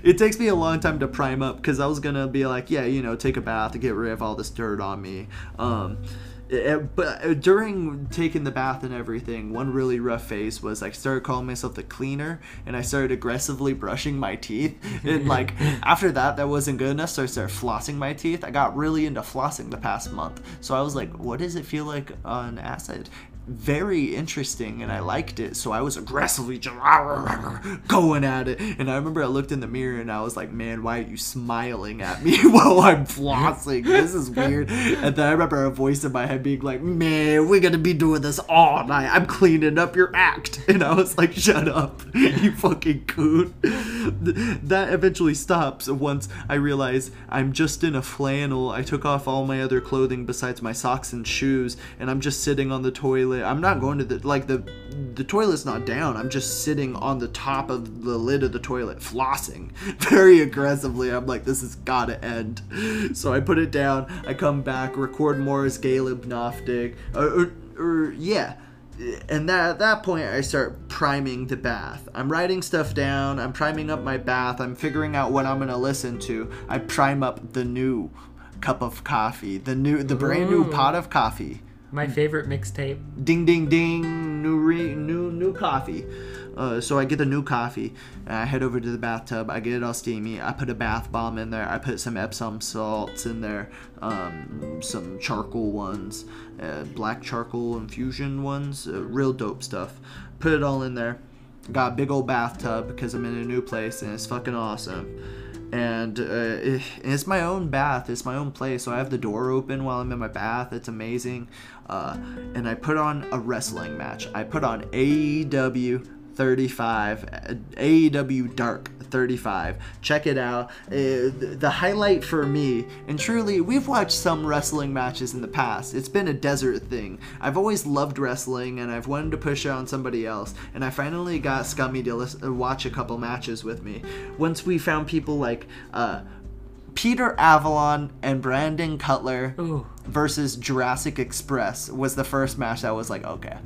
it takes me a long time to prime up because i was going to be like yeah you know take a bath to get rid of all this dirt on me. Um, but uh, during taking the bath and everything, one really rough phase was I started calling myself the cleaner, and I started aggressively brushing my teeth. And like after that, that wasn't good enough, so I started flossing my teeth. I got really into flossing the past month, so I was like, "What does it feel like on acid?" Very interesting and I liked it. So I was aggressively just going at it. And I remember I looked in the mirror and I was like, man, why are you smiling at me while I'm flossing? This is weird. And then I remember a voice in my head being like, man, we're going to be doing this all night. I'm cleaning up your act. And I was like, shut up, you fucking coon. That eventually stops once I realize I'm just in a flannel. I took off all my other clothing besides my socks and shoes. And I'm just sitting on the toilet toilet. I'm not going to the like the the toilet's not down. I'm just sitting on the top of the lid of the toilet, flossing very aggressively. I'm like, this has gotta end. So I put it down. I come back, record more as Galeb Noftig, or, uh, uh, er, or, or yeah and that, at that point i start priming the bath i'm writing stuff down i'm priming up my bath i'm figuring out what i'm going to listen to i prime up the new cup of coffee the new the brand new mm. pot of coffee my favorite mixtape. Ding ding ding! New re- new new coffee. Uh, so I get the new coffee. I head over to the bathtub. I get it all steamy. I put a bath bomb in there. I put some Epsom salts in there, um, some charcoal ones, uh, black charcoal infusion ones, uh, real dope stuff. Put it all in there. Got a big old bathtub because I'm in a new place and it's fucking awesome and uh, it's my own bath it's my own place so i have the door open while i'm in my bath it's amazing uh, and i put on a wrestling match i put on aew 35 aew dark 35. Check it out. Uh, the highlight for me, and truly, we've watched some wrestling matches in the past. It's been a desert thing. I've always loved wrestling, and I've wanted to push it on somebody else. And I finally got Scummy to listen, uh, watch a couple matches with me. Once we found people like. Uh, Peter Avalon and Brandon Cutler Ooh. Versus Jurassic Express was the first match that was like, okay,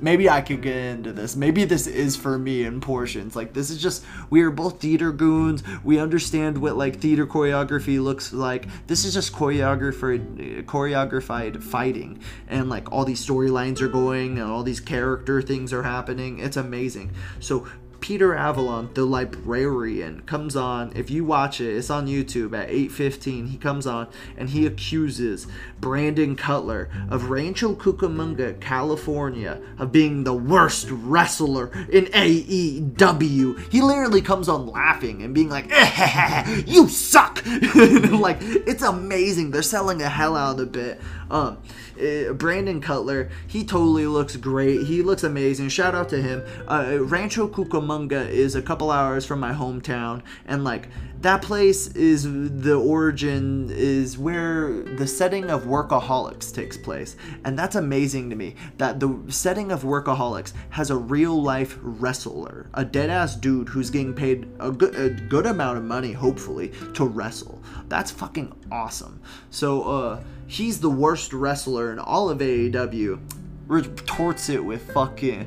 maybe I could get into this. Maybe this is for me in portions. Like this is just we are both theater goons. We understand what like theater choreography looks like. This is just choreographed choreographed fighting and like all these storylines are going and all these character things are happening. It's amazing. So Peter Avalon, the librarian, comes on. If you watch it, it's on YouTube at 8:15. He comes on and he accuses Brandon Cutler of Rancho Cucamonga, California, of being the worst wrestler in AEW. He literally comes on laughing and being like, "You suck!" like it's amazing. They're selling the hell out of the bit. Um, uh, Brandon Cutler, he totally looks great. He looks amazing. Shout out to him. Uh, Rancho Cucamonga is a couple hours from my hometown, and like that place is the origin is where the setting of workaholics takes place. And that's amazing to me that the setting of workaholics has a real life wrestler a dead ass dude who's getting paid a good, a good amount of money hopefully to wrestle. That's fucking awesome. So uh he's the worst wrestler in all of AEW retorts it with fucking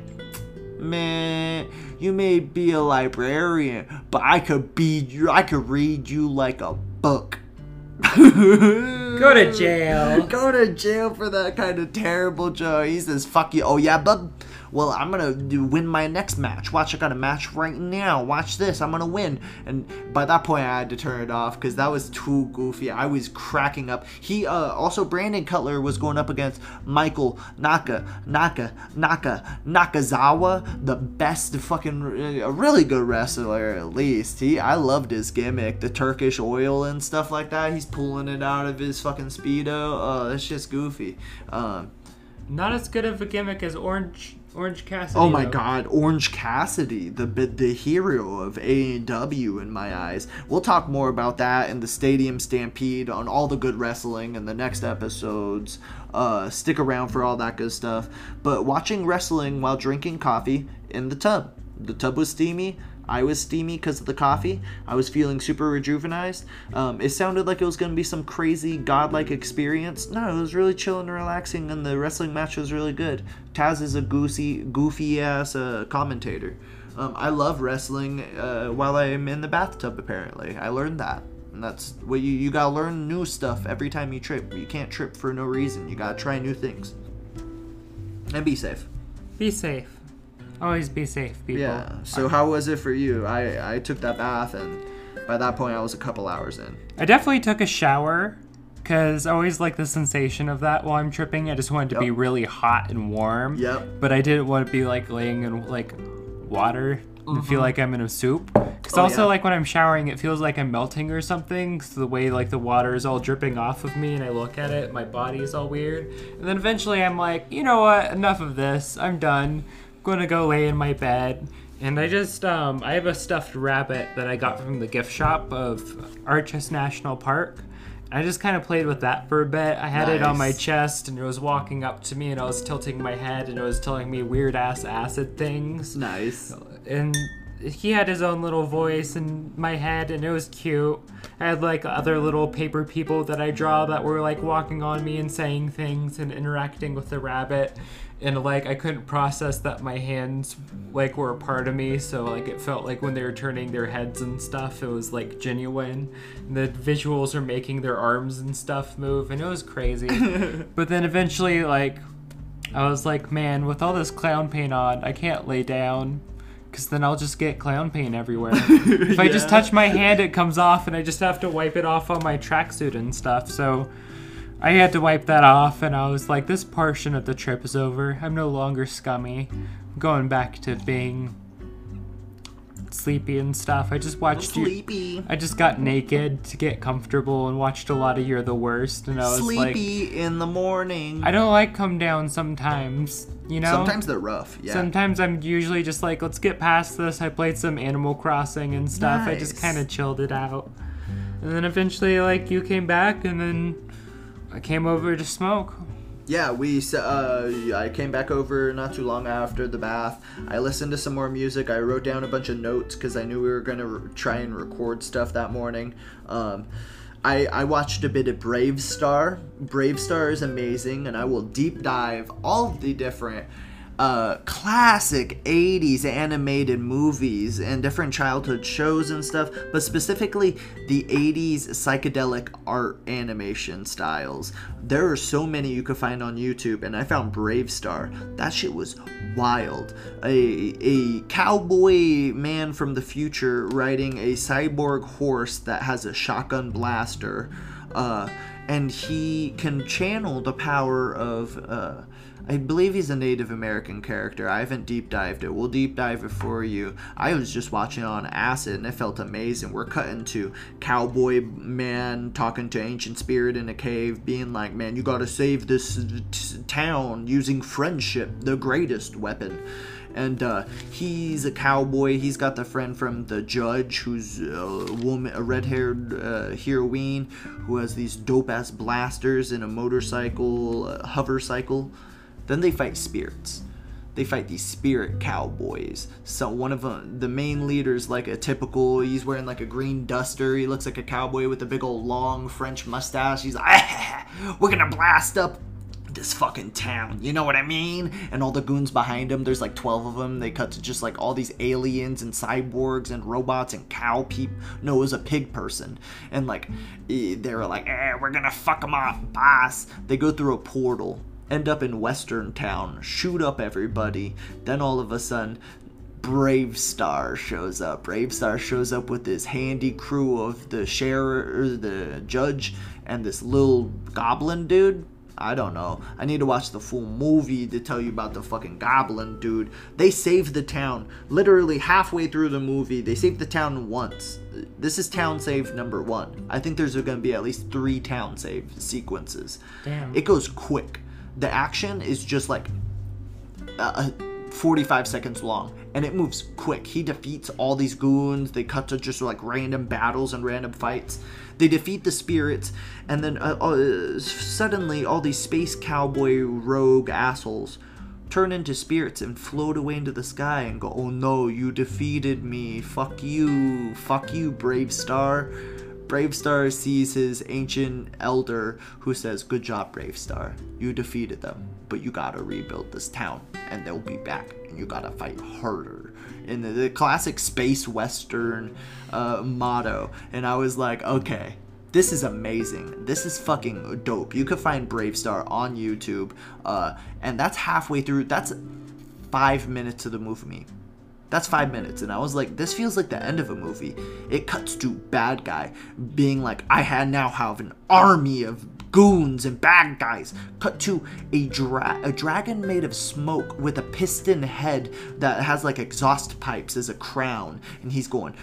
man you may be a librarian, but I could be you. I could read you like a book. Go to jail. Go to jail for that kind of terrible joke. He says, "Fuck you." Oh yeah, but well, I'm gonna do, win my next match. Watch, I got a match right now. Watch this, I'm gonna win. And by that point, I had to turn it off because that was too goofy. I was cracking up. He uh, also Brandon Cutler was going up against Michael Naka Naka Naka Nakazawa, the best fucking a really good wrestler at least. He I loved his gimmick, the Turkish oil and stuff like that. He's pulling it out of his fucking speedo. Oh, that's just goofy. Um, not as good of a gimmick as Orange Orange Cassidy. Oh my though. God, Orange Cassidy, the the hero of AEW in my eyes. We'll talk more about that in the Stadium Stampede on all the good wrestling in the next episodes. Uh, stick around for all that good stuff. But watching wrestling while drinking coffee in the tub. The tub was steamy. I was steamy because of the coffee. I was feeling super rejuvenized. Um, it sounded like it was going to be some crazy godlike experience. No, it was really chill and relaxing, and the wrestling match was really good. Taz is a goofy, goofy ass uh, commentator. Um, I love wrestling uh, while I'm in the bathtub. Apparently, I learned that. And that's what you you gotta learn new stuff every time you trip. You can't trip for no reason. You gotta try new things. And be safe. Be safe. Always be safe, people. Yeah. So how was it for you? I I took that bath and by that point I was a couple hours in. I definitely took a shower because I always like the sensation of that while I'm tripping. I just wanted to be really hot and warm. Yep. But I didn't want to be like laying in like water and feel mm-hmm. like I'm in a soup. Because Oh, also yeah. like when I'm showering, it feels like I'm melting or something. So the way like the water is all dripping off of me, and I look at it, my body is all weird. And then eventually I'm like, you know what? Enough of this. I'm done. I'm gonna go lay in my bed. And I just um, I have a stuffed rabbit that I got from the gift shop of Arches National Park. I just kind of played with that for a bit. I had it on my chest and it was walking up to me and I was tilting my head and it was telling me weird ass acid things. Nice. And he had his own little voice in my head and it was cute. I had like other little paper people that I draw that were like walking on me and saying things and interacting with the rabbit. And like I couldn't process that my hands like were a part of me, so like it felt like when they were turning their heads and stuff, it was like genuine. And the visuals are making their arms and stuff move, and it was crazy. but then eventually, like I was like, man, with all this clown paint on, I can't lay down. Because then I'll just get clown paint everywhere. if I just touch my hand, it comes off, and I just have to wipe it off on my tracksuit and stuff. So I had to wipe that off, and I was like, this portion of the trip is over. I'm no longer scummy. I'm going back to being sleepy and stuff. I just watched you. Sleepy. I just got naked to get comfortable and watched a lot of You're the Worst, and I was like, Sleepy in the morning. I don't like come down sometimes, you know? Sometimes they're rough. Yeah. Sometimes I'm usually just like, let's get past this. I played some Animal Crossing and stuff. I just kind of chilled it out. And then eventually, like, you came back, and then I came over to smoke. Yeah, we. Uh, I came back over not too long after the bath. I listened to some more music. I wrote down a bunch of notes because I knew we were gonna re- try and record stuff that morning. Um, I I watched a bit of Brave Star. Brave Star is amazing, and I will deep dive all the different. Uh, classic 80s animated movies and different childhood shows and stuff, but specifically the 80s psychedelic art animation styles. There are so many you could find on YouTube, and I found Brave Star. That shit was wild. A, a cowboy man from the future riding a cyborg horse that has a shotgun blaster, uh, and he can channel the power of. Uh, I believe he's a Native American character. I haven't deep dived it. We'll deep dive it for you. I was just watching on acid and it felt amazing. We're cutting to cowboy man talking to ancient spirit in a cave, being like, "Man, you gotta save this t- town using friendship, the greatest weapon." And uh, he's a cowboy. He's got the friend from the judge, who's a woman, a red-haired uh, heroine, who has these dope-ass blasters and a motorcycle, a hover cycle. Then they fight spirits. They fight these spirit cowboys. So one of them, the main leader's like a typical. He's wearing like a green duster. He looks like a cowboy with a big old long French mustache. He's like, "We're gonna blast up this fucking town. You know what I mean? And all the goons behind him. There's like 12 of them. They cut to just like all these aliens and cyborgs and robots and cow people. No, it was a pig person. And like eh, they were like, eh, we're gonna fuck them up, boss. They go through a portal end up in Western Town, shoot up everybody. Then all of a sudden, Brave Star shows up. Brave Star shows up with this handy crew of the sheriff, the judge, and this little goblin dude. I don't know. I need to watch the full movie to tell you about the fucking goblin dude. They saved the town. Literally halfway through the movie, they saved the town once. This is town save number one. I think there's going to be at least three town save sequences. Damn. It goes quick. The action is just like uh, 45 seconds long and it moves quick. He defeats all these goons. They cut to just like random battles and random fights. They defeat the spirits, and then uh, uh, suddenly all these space cowboy rogue assholes turn into spirits and float away into the sky and go, "Oh no, you defeated me. Fuck you. Fuck you, Brave Star." Brave Star sees his ancient elder who says, Good job, Brave Star. You defeated them, but you gotta rebuild this town, and they'll be back, and you gotta fight harder. In the, the classic space western uh, motto. And I was like, okay, this is amazing. This is fucking dope. You could find Brave Star on YouTube, uh, and that's halfway through. That's five minutes of the movie. That's five minutes. And I was like, this feels like the end of a movie. It cuts to bad guy being like, I had now have an army of goons and bad guys. Cut to a, dra- a dragon made of smoke with a piston head that has like exhaust pipes as a crown. And he's going,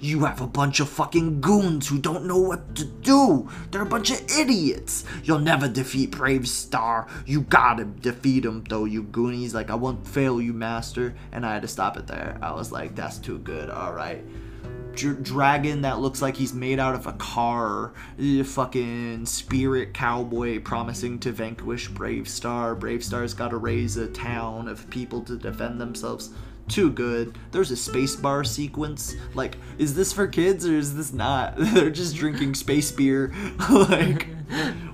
You have a bunch of fucking goons who don't know what to do. They're a bunch of idiots. You'll never defeat Brave Star. You gotta defeat him though, you goonies. Like, I won't fail you, master. And I had to stop it there. I was like, That's too good. Alright dr- dragon that looks like he's made out of a car. A fucking spirit cowboy promising to vanquish Brave Star. Brave Star's got to raise a town of people to defend themselves. Too good. There's a space bar sequence. Like, is this for kids or is this not? They're just drinking space beer. like,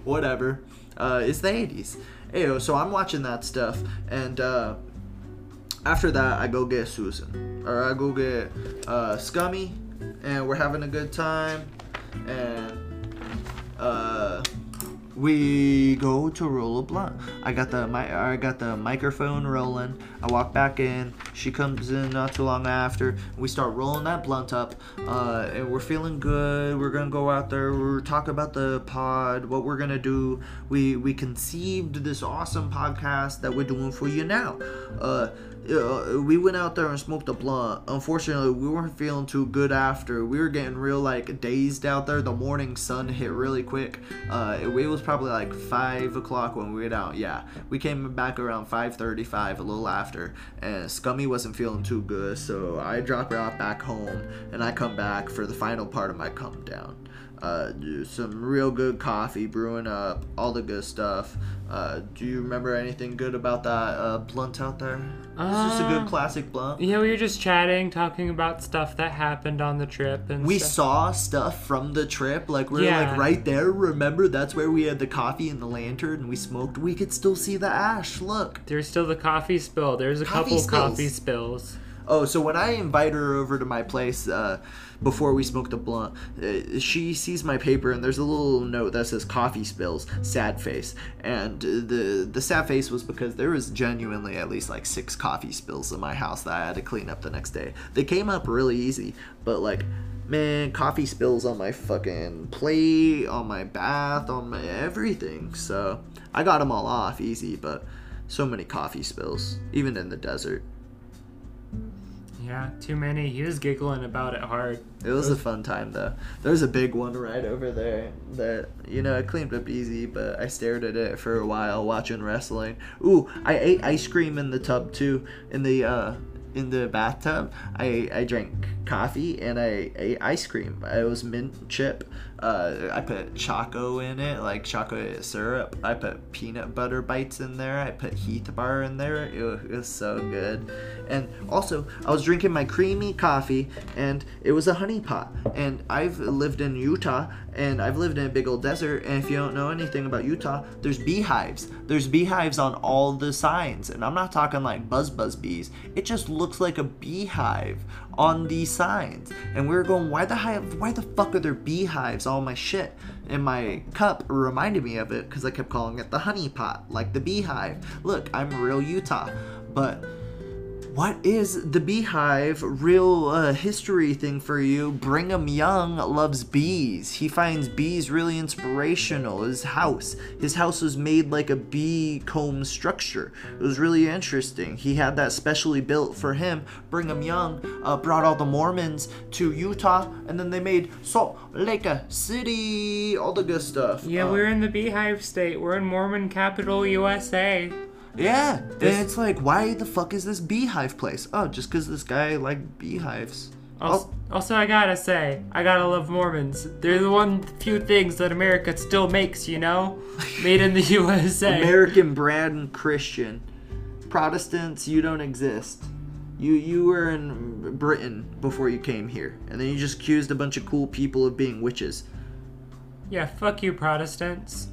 whatever. Uh, it's the 80s. Ayo, so I'm watching that stuff, and uh, after that, I go get Susan, or I go get uh, Scummy, and we're having a good time and uh we go to roll a blunt. I got the my I got the microphone rolling. I walk back in. She comes in not too long after. We start rolling that blunt up, uh, and we're feeling good. We're gonna go out there. We're talk about the pod, what we're gonna do. We we conceived this awesome podcast that we're doing for you now. Uh, uh, we went out there and smoked a blunt. Unfortunately, we weren't feeling too good after. We were getting real like dazed out there. The morning sun hit really quick. Uh, it, it was probably like five o'clock when we went out. Yeah, we came back around five thirty-five, a little after, and Scummy wasn't feeling too good. So I dropped her off back home, and I come back for the final part of my come down. Uh, some real good coffee brewing up, all the good stuff. Uh, do you remember anything good about that uh, blunt out there? It's just a good Uh, classic blunt. Yeah, we were just chatting, talking about stuff that happened on the trip and We stuff. saw stuff from the trip, like we are Yeah. like right there. Remember, that's where we had the coffee and the lantern, and we smoked. We could still see the ash. Look. There's still the coffee spill. There's a Coffee couple spills. coffee spills. Oh, so when I invite her over to my place uh, before we smoked a blunt, uh, she sees my paper and there's a little note that says "coffee spills, sad face." And the the sad face was because there was genuinely at least like six coffee spills in my house that I had to clean up the next day. They came up really easy, but like. Man, coffee spills on my fucking plate, on my bath, on my everything. So I got them all off easy, but so many coffee spills, even in the desert. Yeah, too many. He was giggling about it hard. It was a fun time though. There's a big one right over there that you know I cleaned up easy, but I stared at it for a while watching wrestling. Ooh, I ate ice cream in the tub too. In the uh in the bathtub, I I drank coffee and I ate ice cream. It was mint chip. Uh, I put choco in it, like chocolate syrup. I put peanut butter bites in there. I put Heath bar in there. It was, it was so good. And also, I was drinking my creamy coffee, and it was a honey pot. And I've lived in Utah, and I've lived in a big old desert. And if you don't know anything about Utah, there's beehives. There's beehives on all the signs, and I'm not talking like buzz buzz bees. It just looks like a beehive on these signs. And we were going, why the hive? Why the fuck are there beehives? All my shit in my cup reminded me of it because I kept calling it the honey pot, like the beehive. Look, I'm real Utah, but what is the beehive real uh, history thing for you? Brigham young loves bees. He finds bees really inspirational. His house his house was made like a bee comb structure. It was really interesting. He had that specially built for him. Brigham young uh, brought all the mormons to utah and then they made salt lake city all the good stuff. Yeah, Uh, we're in the Beehive State. We're in Mormon capital, USA. Yeah This- and it's like why the fuck is this beehive place oh just because this guy liked beehives Also, oh. also, I gotta say, I gotta love Mormons. They're the one few things that America still makes, you know? Made in the USA. American brand Christian. Protestants, you don't exist. You you were in Britain before you came here, and then you just accused a bunch of cool people of being witches. Yeah, fuck you, Protestants.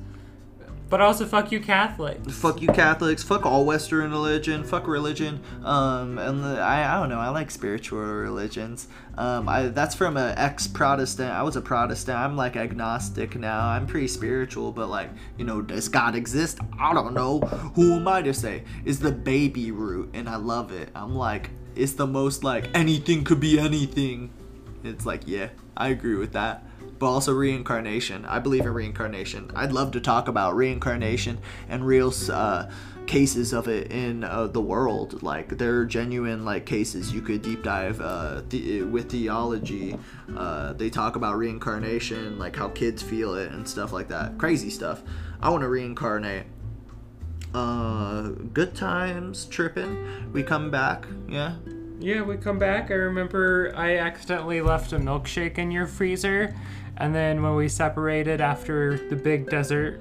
But also fuck you, Catholics. Fuck you, Catholics. Fuck all Western religion. Fuck religion. Um, and I, I don't know. I like spiritual religions. Um, I that's from an ex-Protestant. I was a Protestant. I'm like agnostic now. I'm pretty spiritual, but like, you know, does God exist? I don't know. Who am I to say? Is the baby root, and I love it. I'm like, it's the most like anything could be anything. It's like, yeah, I agree with that but also reincarnation. I believe in reincarnation. I'd love to talk about reincarnation and real uh, cases of it in uh, the world. Like there are genuine like cases you could deep dive uh, the- with theology. Uh, they talk about reincarnation, like how kids feel it and stuff like that. Crazy stuff. I want to reincarnate. Uh, good times tripping. We come back. Yeah. Yeah, we come back. I remember I accidentally left a milkshake in your freezer. And then when we separated after the big desert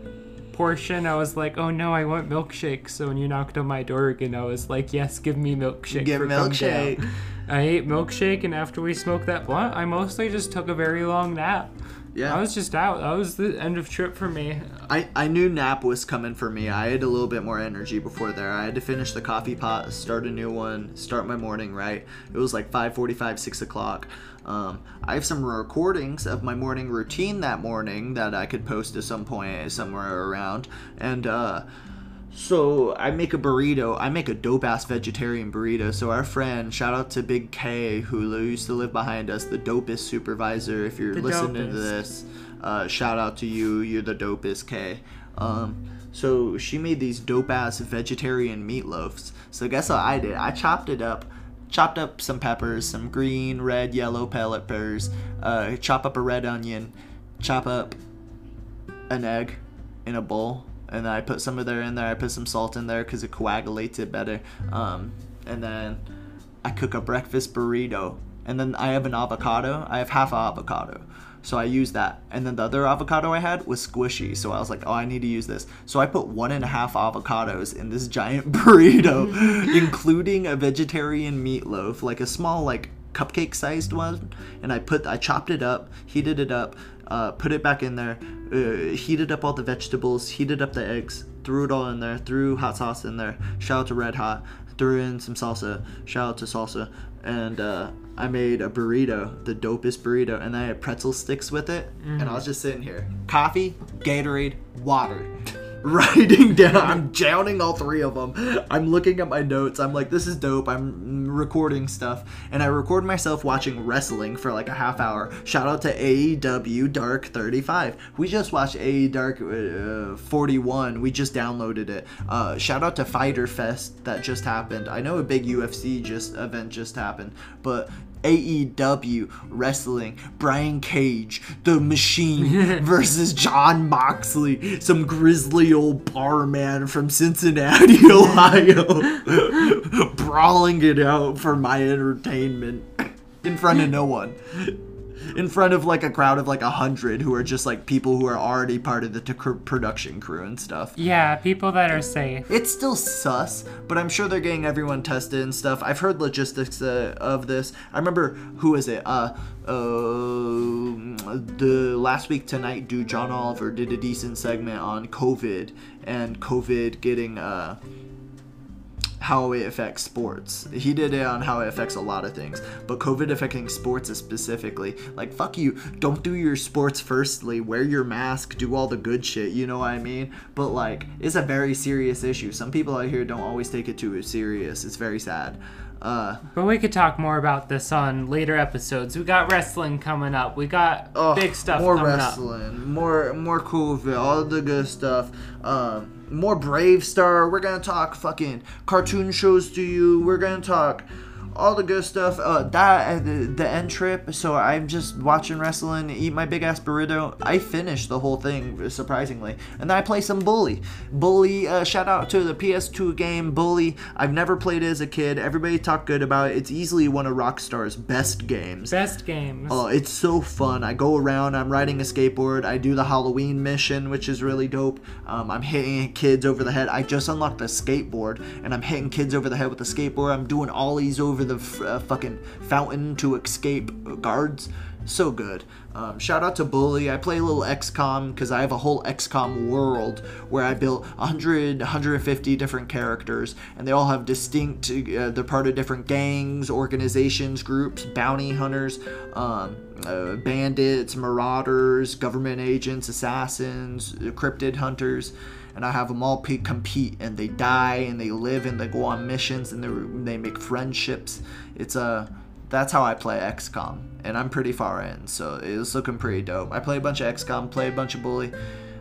portion, I was like, oh no, I want milkshake. So when you knocked on my door again, I was like, yes, give me milkshake. Give milkshake. I ate milkshake, and after we smoked that blunt, I mostly just took a very long nap. Yeah. I was just out. That was the end of trip for me. I, I knew nap was coming for me. I had a little bit more energy before there. I had to finish the coffee pot, start a new one, start my morning right. It was like 5:45, 6 o'clock. Um, I have some recordings of my morning routine that morning that I could post at some point somewhere around. And uh, so I make a burrito. I make a dope ass vegetarian burrito. So our friend, shout out to Big K, who used to live behind us, the dopest supervisor. If you're The listening to this, uh, shout out to you. You're the dopest K. Um, so she made these dope ass vegetarian meatloafs. So guess what I did? I chopped it up. Chopped up some peppers, some green, red, yellow peppers. Uh, chop up a red onion. Chop up an egg in a bowl and then I put some of there in there. I put some salt in there because it coagulates it better. Um, and then I cook a breakfast burrito. And then I have an avocado. I have half a avocado. So I used that. And then the other avocado I had was squishy. So I was like, oh, I need to use this. So I put one and a half avocados in this giant burrito, including a vegetarian meatloaf, like a small, like, cupcake sized one. And I put, I chopped it up, heated it up, uh, put it back in there, uh, heated up all the vegetables, heated up the eggs, threw it all in there, threw hot sauce in there. Shout out to Red Hot. Threw in some salsa. Shout out to salsa. And uh, I made a burrito, the dopest burrito, and I had pretzel sticks with it. And I mm-hmm. was just sitting here, coffee, Gatorade, water. Writing down, I'm drowning all three of them. I'm looking at my notes. I'm like, this is dope. I'm recording stuff, and I record myself watching wrestling for like a half hour. Shout out to AEW Dark 35. We just watched AE Dark uh, 41. We just downloaded it. Uh, shout out to Fyter Fest that just happened. I know a big UFC just event just happened, but AEW wrestling, Brian Cage, The Machine versus Jon Moxley, some grizzly old bar man from Cincinnati, Ohio, brawling it out for my entertainment in front of no one. In front of like a crowd of like a hundred who are just like people who are already part of the t- production crew and stuff. Yeah, people that are safe. It's still sus, but I'm sure they're getting everyone tested and stuff. I've heard logistics uh, of this. I remember who is it? Uh, uh, the last week tonight, dude, John Oliver did a decent segment on COVID and COVID getting uh how it affects sports. He did it on how it affects a lot of things, but COVID affecting sports specifically like fuck you. Don't do your sports firstly. Wear your mask. Do all the good shit. You know what I mean? But like, it's a very serious issue. Some people out here don't always take it too serious. It's very sad. Uh, But we could talk more about this on later episodes. We got wrestling coming up. We got oh, big stuff More coming up. wrestling. More more COVID. All the good stuff. Um, more BraveStarr. We're gonna talk fucking cartoon shows to you. We're gonna talk all the good stuff. Uh, that the, the end trip. So I'm just watching wrestling, eat my big ass burrito. I finished the whole thing surprisingly, and then I play some Bully. Bully. Uh, shout out to the PS2 game Bully. I've never played it as a kid. Everybody talk good about it. It's easily one of Rockstar's best games. Best games. Oh, it's so fun. I go around, I'm riding a skateboard, I do the Halloween mission, which is really dope. Um, I'm hitting kids over the head. I just unlocked the skateboard, and I'm hitting kids over the head with the skateboard. I'm doing ollies over over the f- uh, fucking fountain to escape guards. So good. Um, shout out to Bully. I play a little XCOM because I have a whole XCOM world where I built 100, 150 different characters, and they all have distinct. Uh, they're part of different gangs, organizations, groups, bounty hunters, um, uh, bandits, marauders, government agents, assassins, cryptid hunters and I have them all p- compete and they die and they live and they go on missions and they, they make friendships. It's a that's how I play XCOM and I'm pretty far in, so it's looking pretty dope. I play a bunch of XCOM, play a bunch of Bully,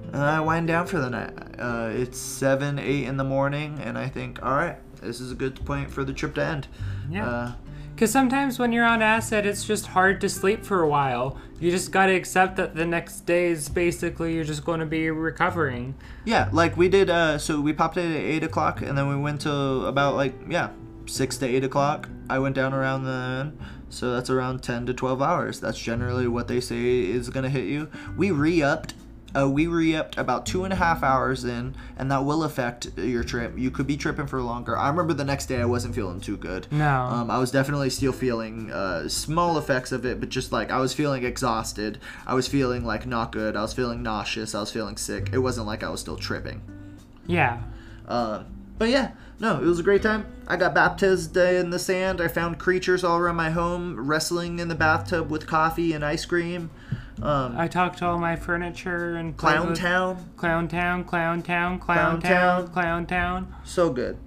and I wind down for the night. Uh, it's seven, eight in the morning, and I think, all right, this is a good point for the trip to end. Yeah. Uh, Because sometimes when you're on acid, it's just hard to sleep for a while. You just gotta accept that the next day is basically you're just going to be recovering. Yeah, like we did. Uh, so we popped it at eight o'clock, and then we went to about like yeah, six to eight o'clock. I went down around then, so that's around ten to twelve hours. That's generally what they say is gonna hit you. We re-upped. Uh, we re-upped about two and a half hours in, and that will affect your trip. You could be tripping for longer. I remember the next day I wasn't feeling too good. No. Um, I was definitely still feeling uh, small effects of it, but just like I was feeling exhausted. I was feeling like not good. I was feeling nauseous. I was feeling sick. It wasn't like I was still tripping. Yeah. Uh, but yeah, no, it was a great time. I got baptized in the sand. I found creatures all around my home, wrestling in the bathtub with coffee and ice cream. Um, I talked to all my furniture and Clown Town, Clown Town, Clown Town, Clown, Town. Clown Town. so good.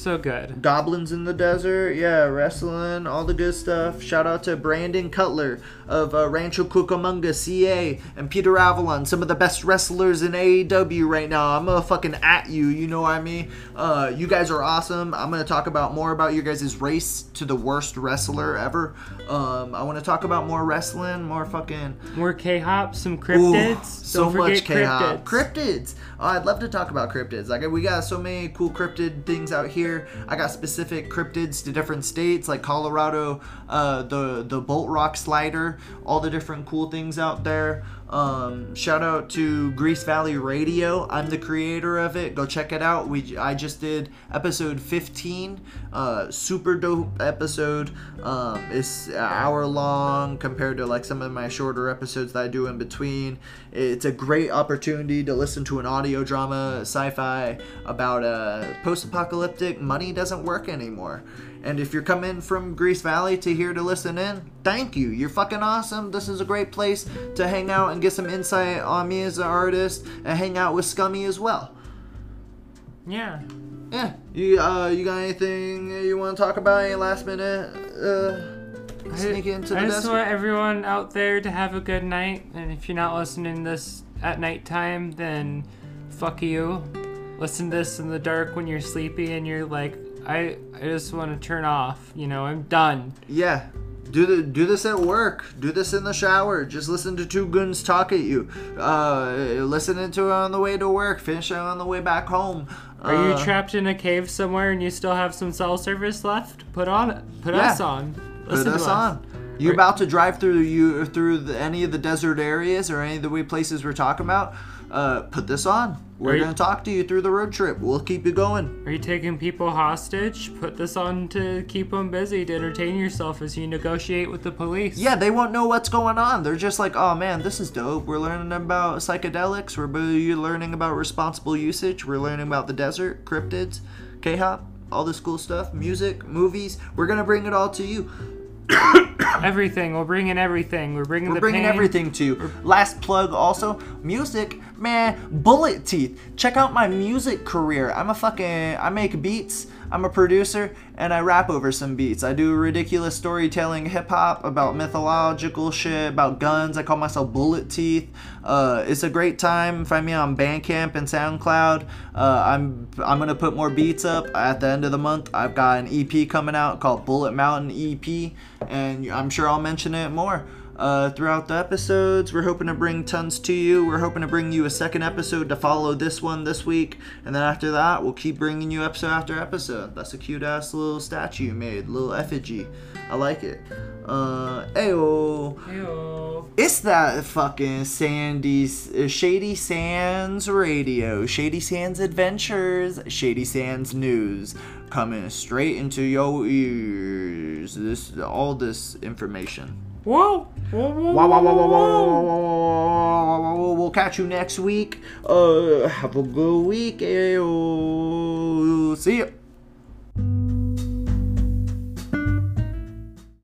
So good. Goblins in the desert, yeah, wrestling, all the good stuff. Shout out to Brandon Cutler of uh, Rancho Cucamonga, CA, and Peter Avalon, some of the best wrestlers in AEW right now. I'm gonna fucking at you, you know what I mean? Uh, you guys are awesome. I'm gonna talk about more about your guys' race to the worst wrestler ever. Um, I want to talk about more wrestling, more fucking More K-hop, some Ooh, cryptids. so much forget K-hop. cryptids. Cryptids. I'd love to talk about cryptids. Like we got so many cool cryptid things out here. I got specific cryptids to different states, like Colorado, uh, the the Bolt Rock slider, all the different cool things out there. Um, shout out to Grease Valley Radio. I'm the creator of it. Go check it out. We I just did episode 15. Uh, super dope episode. Um, it's an hour long compared to like some of my shorter episodes that I do in between. It's a great opportunity to listen to an audio drama, sci-fi about a post-apocalyptic. Money doesn't work anymore. And if you're coming from Grease Valley to here to listen in, thank you. You're fucking awesome. This is a great place to hang out and get some insight on me as an artist and hang out with Scummy as well. Yeah. Yeah. You uh you got anything you want to talk about? Any last minute uh sneak into the I just want everyone out there to have a good night. And if you're not listening to this at nighttime, then fuck you. Listen to this in the dark when you're sleepy and you're like, I, I just want to turn off. You know, I'm done. Yeah. Do the do this at work. Do this in the shower. Just listen to two goons talk at you. Uh, listen to it on the way to work. Finish it on the way back home. Are Uh, you trapped in a cave somewhere and you still have some cell service left? Put on, put Yeah. us on. Put Listen us to on. You Or- about to drive through you through the, any of the desert areas or any of the places we're talking about? Uh, put this on. We're you- gonna talk to you through the road trip. We'll keep you going. Are you taking people hostage? Put this on to keep them busy, to entertain yourself as you negotiate with the police. Yeah, they won't know what's going on. They're just like, oh man, this is dope. We're learning about psychedelics. We're learning about responsible usage. We're learning about the desert, cryptids, K-hop, all this cool stuff, music, movies. We're gonna bring it all to you. Everything. We're bringing everything. We're bringing We're the bringing pain. everything to you. Last plug also, music, man, Bullet Teeth. Check out my music career. I'm a fucking I make beats. I'm a producer and I rap over some beats. I do ridiculous storytelling hip hop about mythological shit, about guns. I call myself Bullet Teeth. Uh, it's a great time. Find me on Bandcamp and SoundCloud. Uh, I'm I'm gonna put more beats up at the end of the month. I've got an EP coming out called Bullet Mountain EP, and I'm sure I'll mention it more. Uh, throughout the episodes. We're hoping to bring tons to you. We're hoping to bring you a second episode to follow this one this week, and then after that, we'll keep bringing you episode after episode. That's a cute ass little statue you made, little effigy. I like it. Uh, ayo. Ew. It's that fucking Sandy's uh, Shady Sands Radio, Shady Sands Adventures, Shady Sands News, coming straight into your ears. This all this information. Whoa. Whoa, whoa, whoa, whoa, whoa, We'll catch you next week. Uh, have a good week. See ya.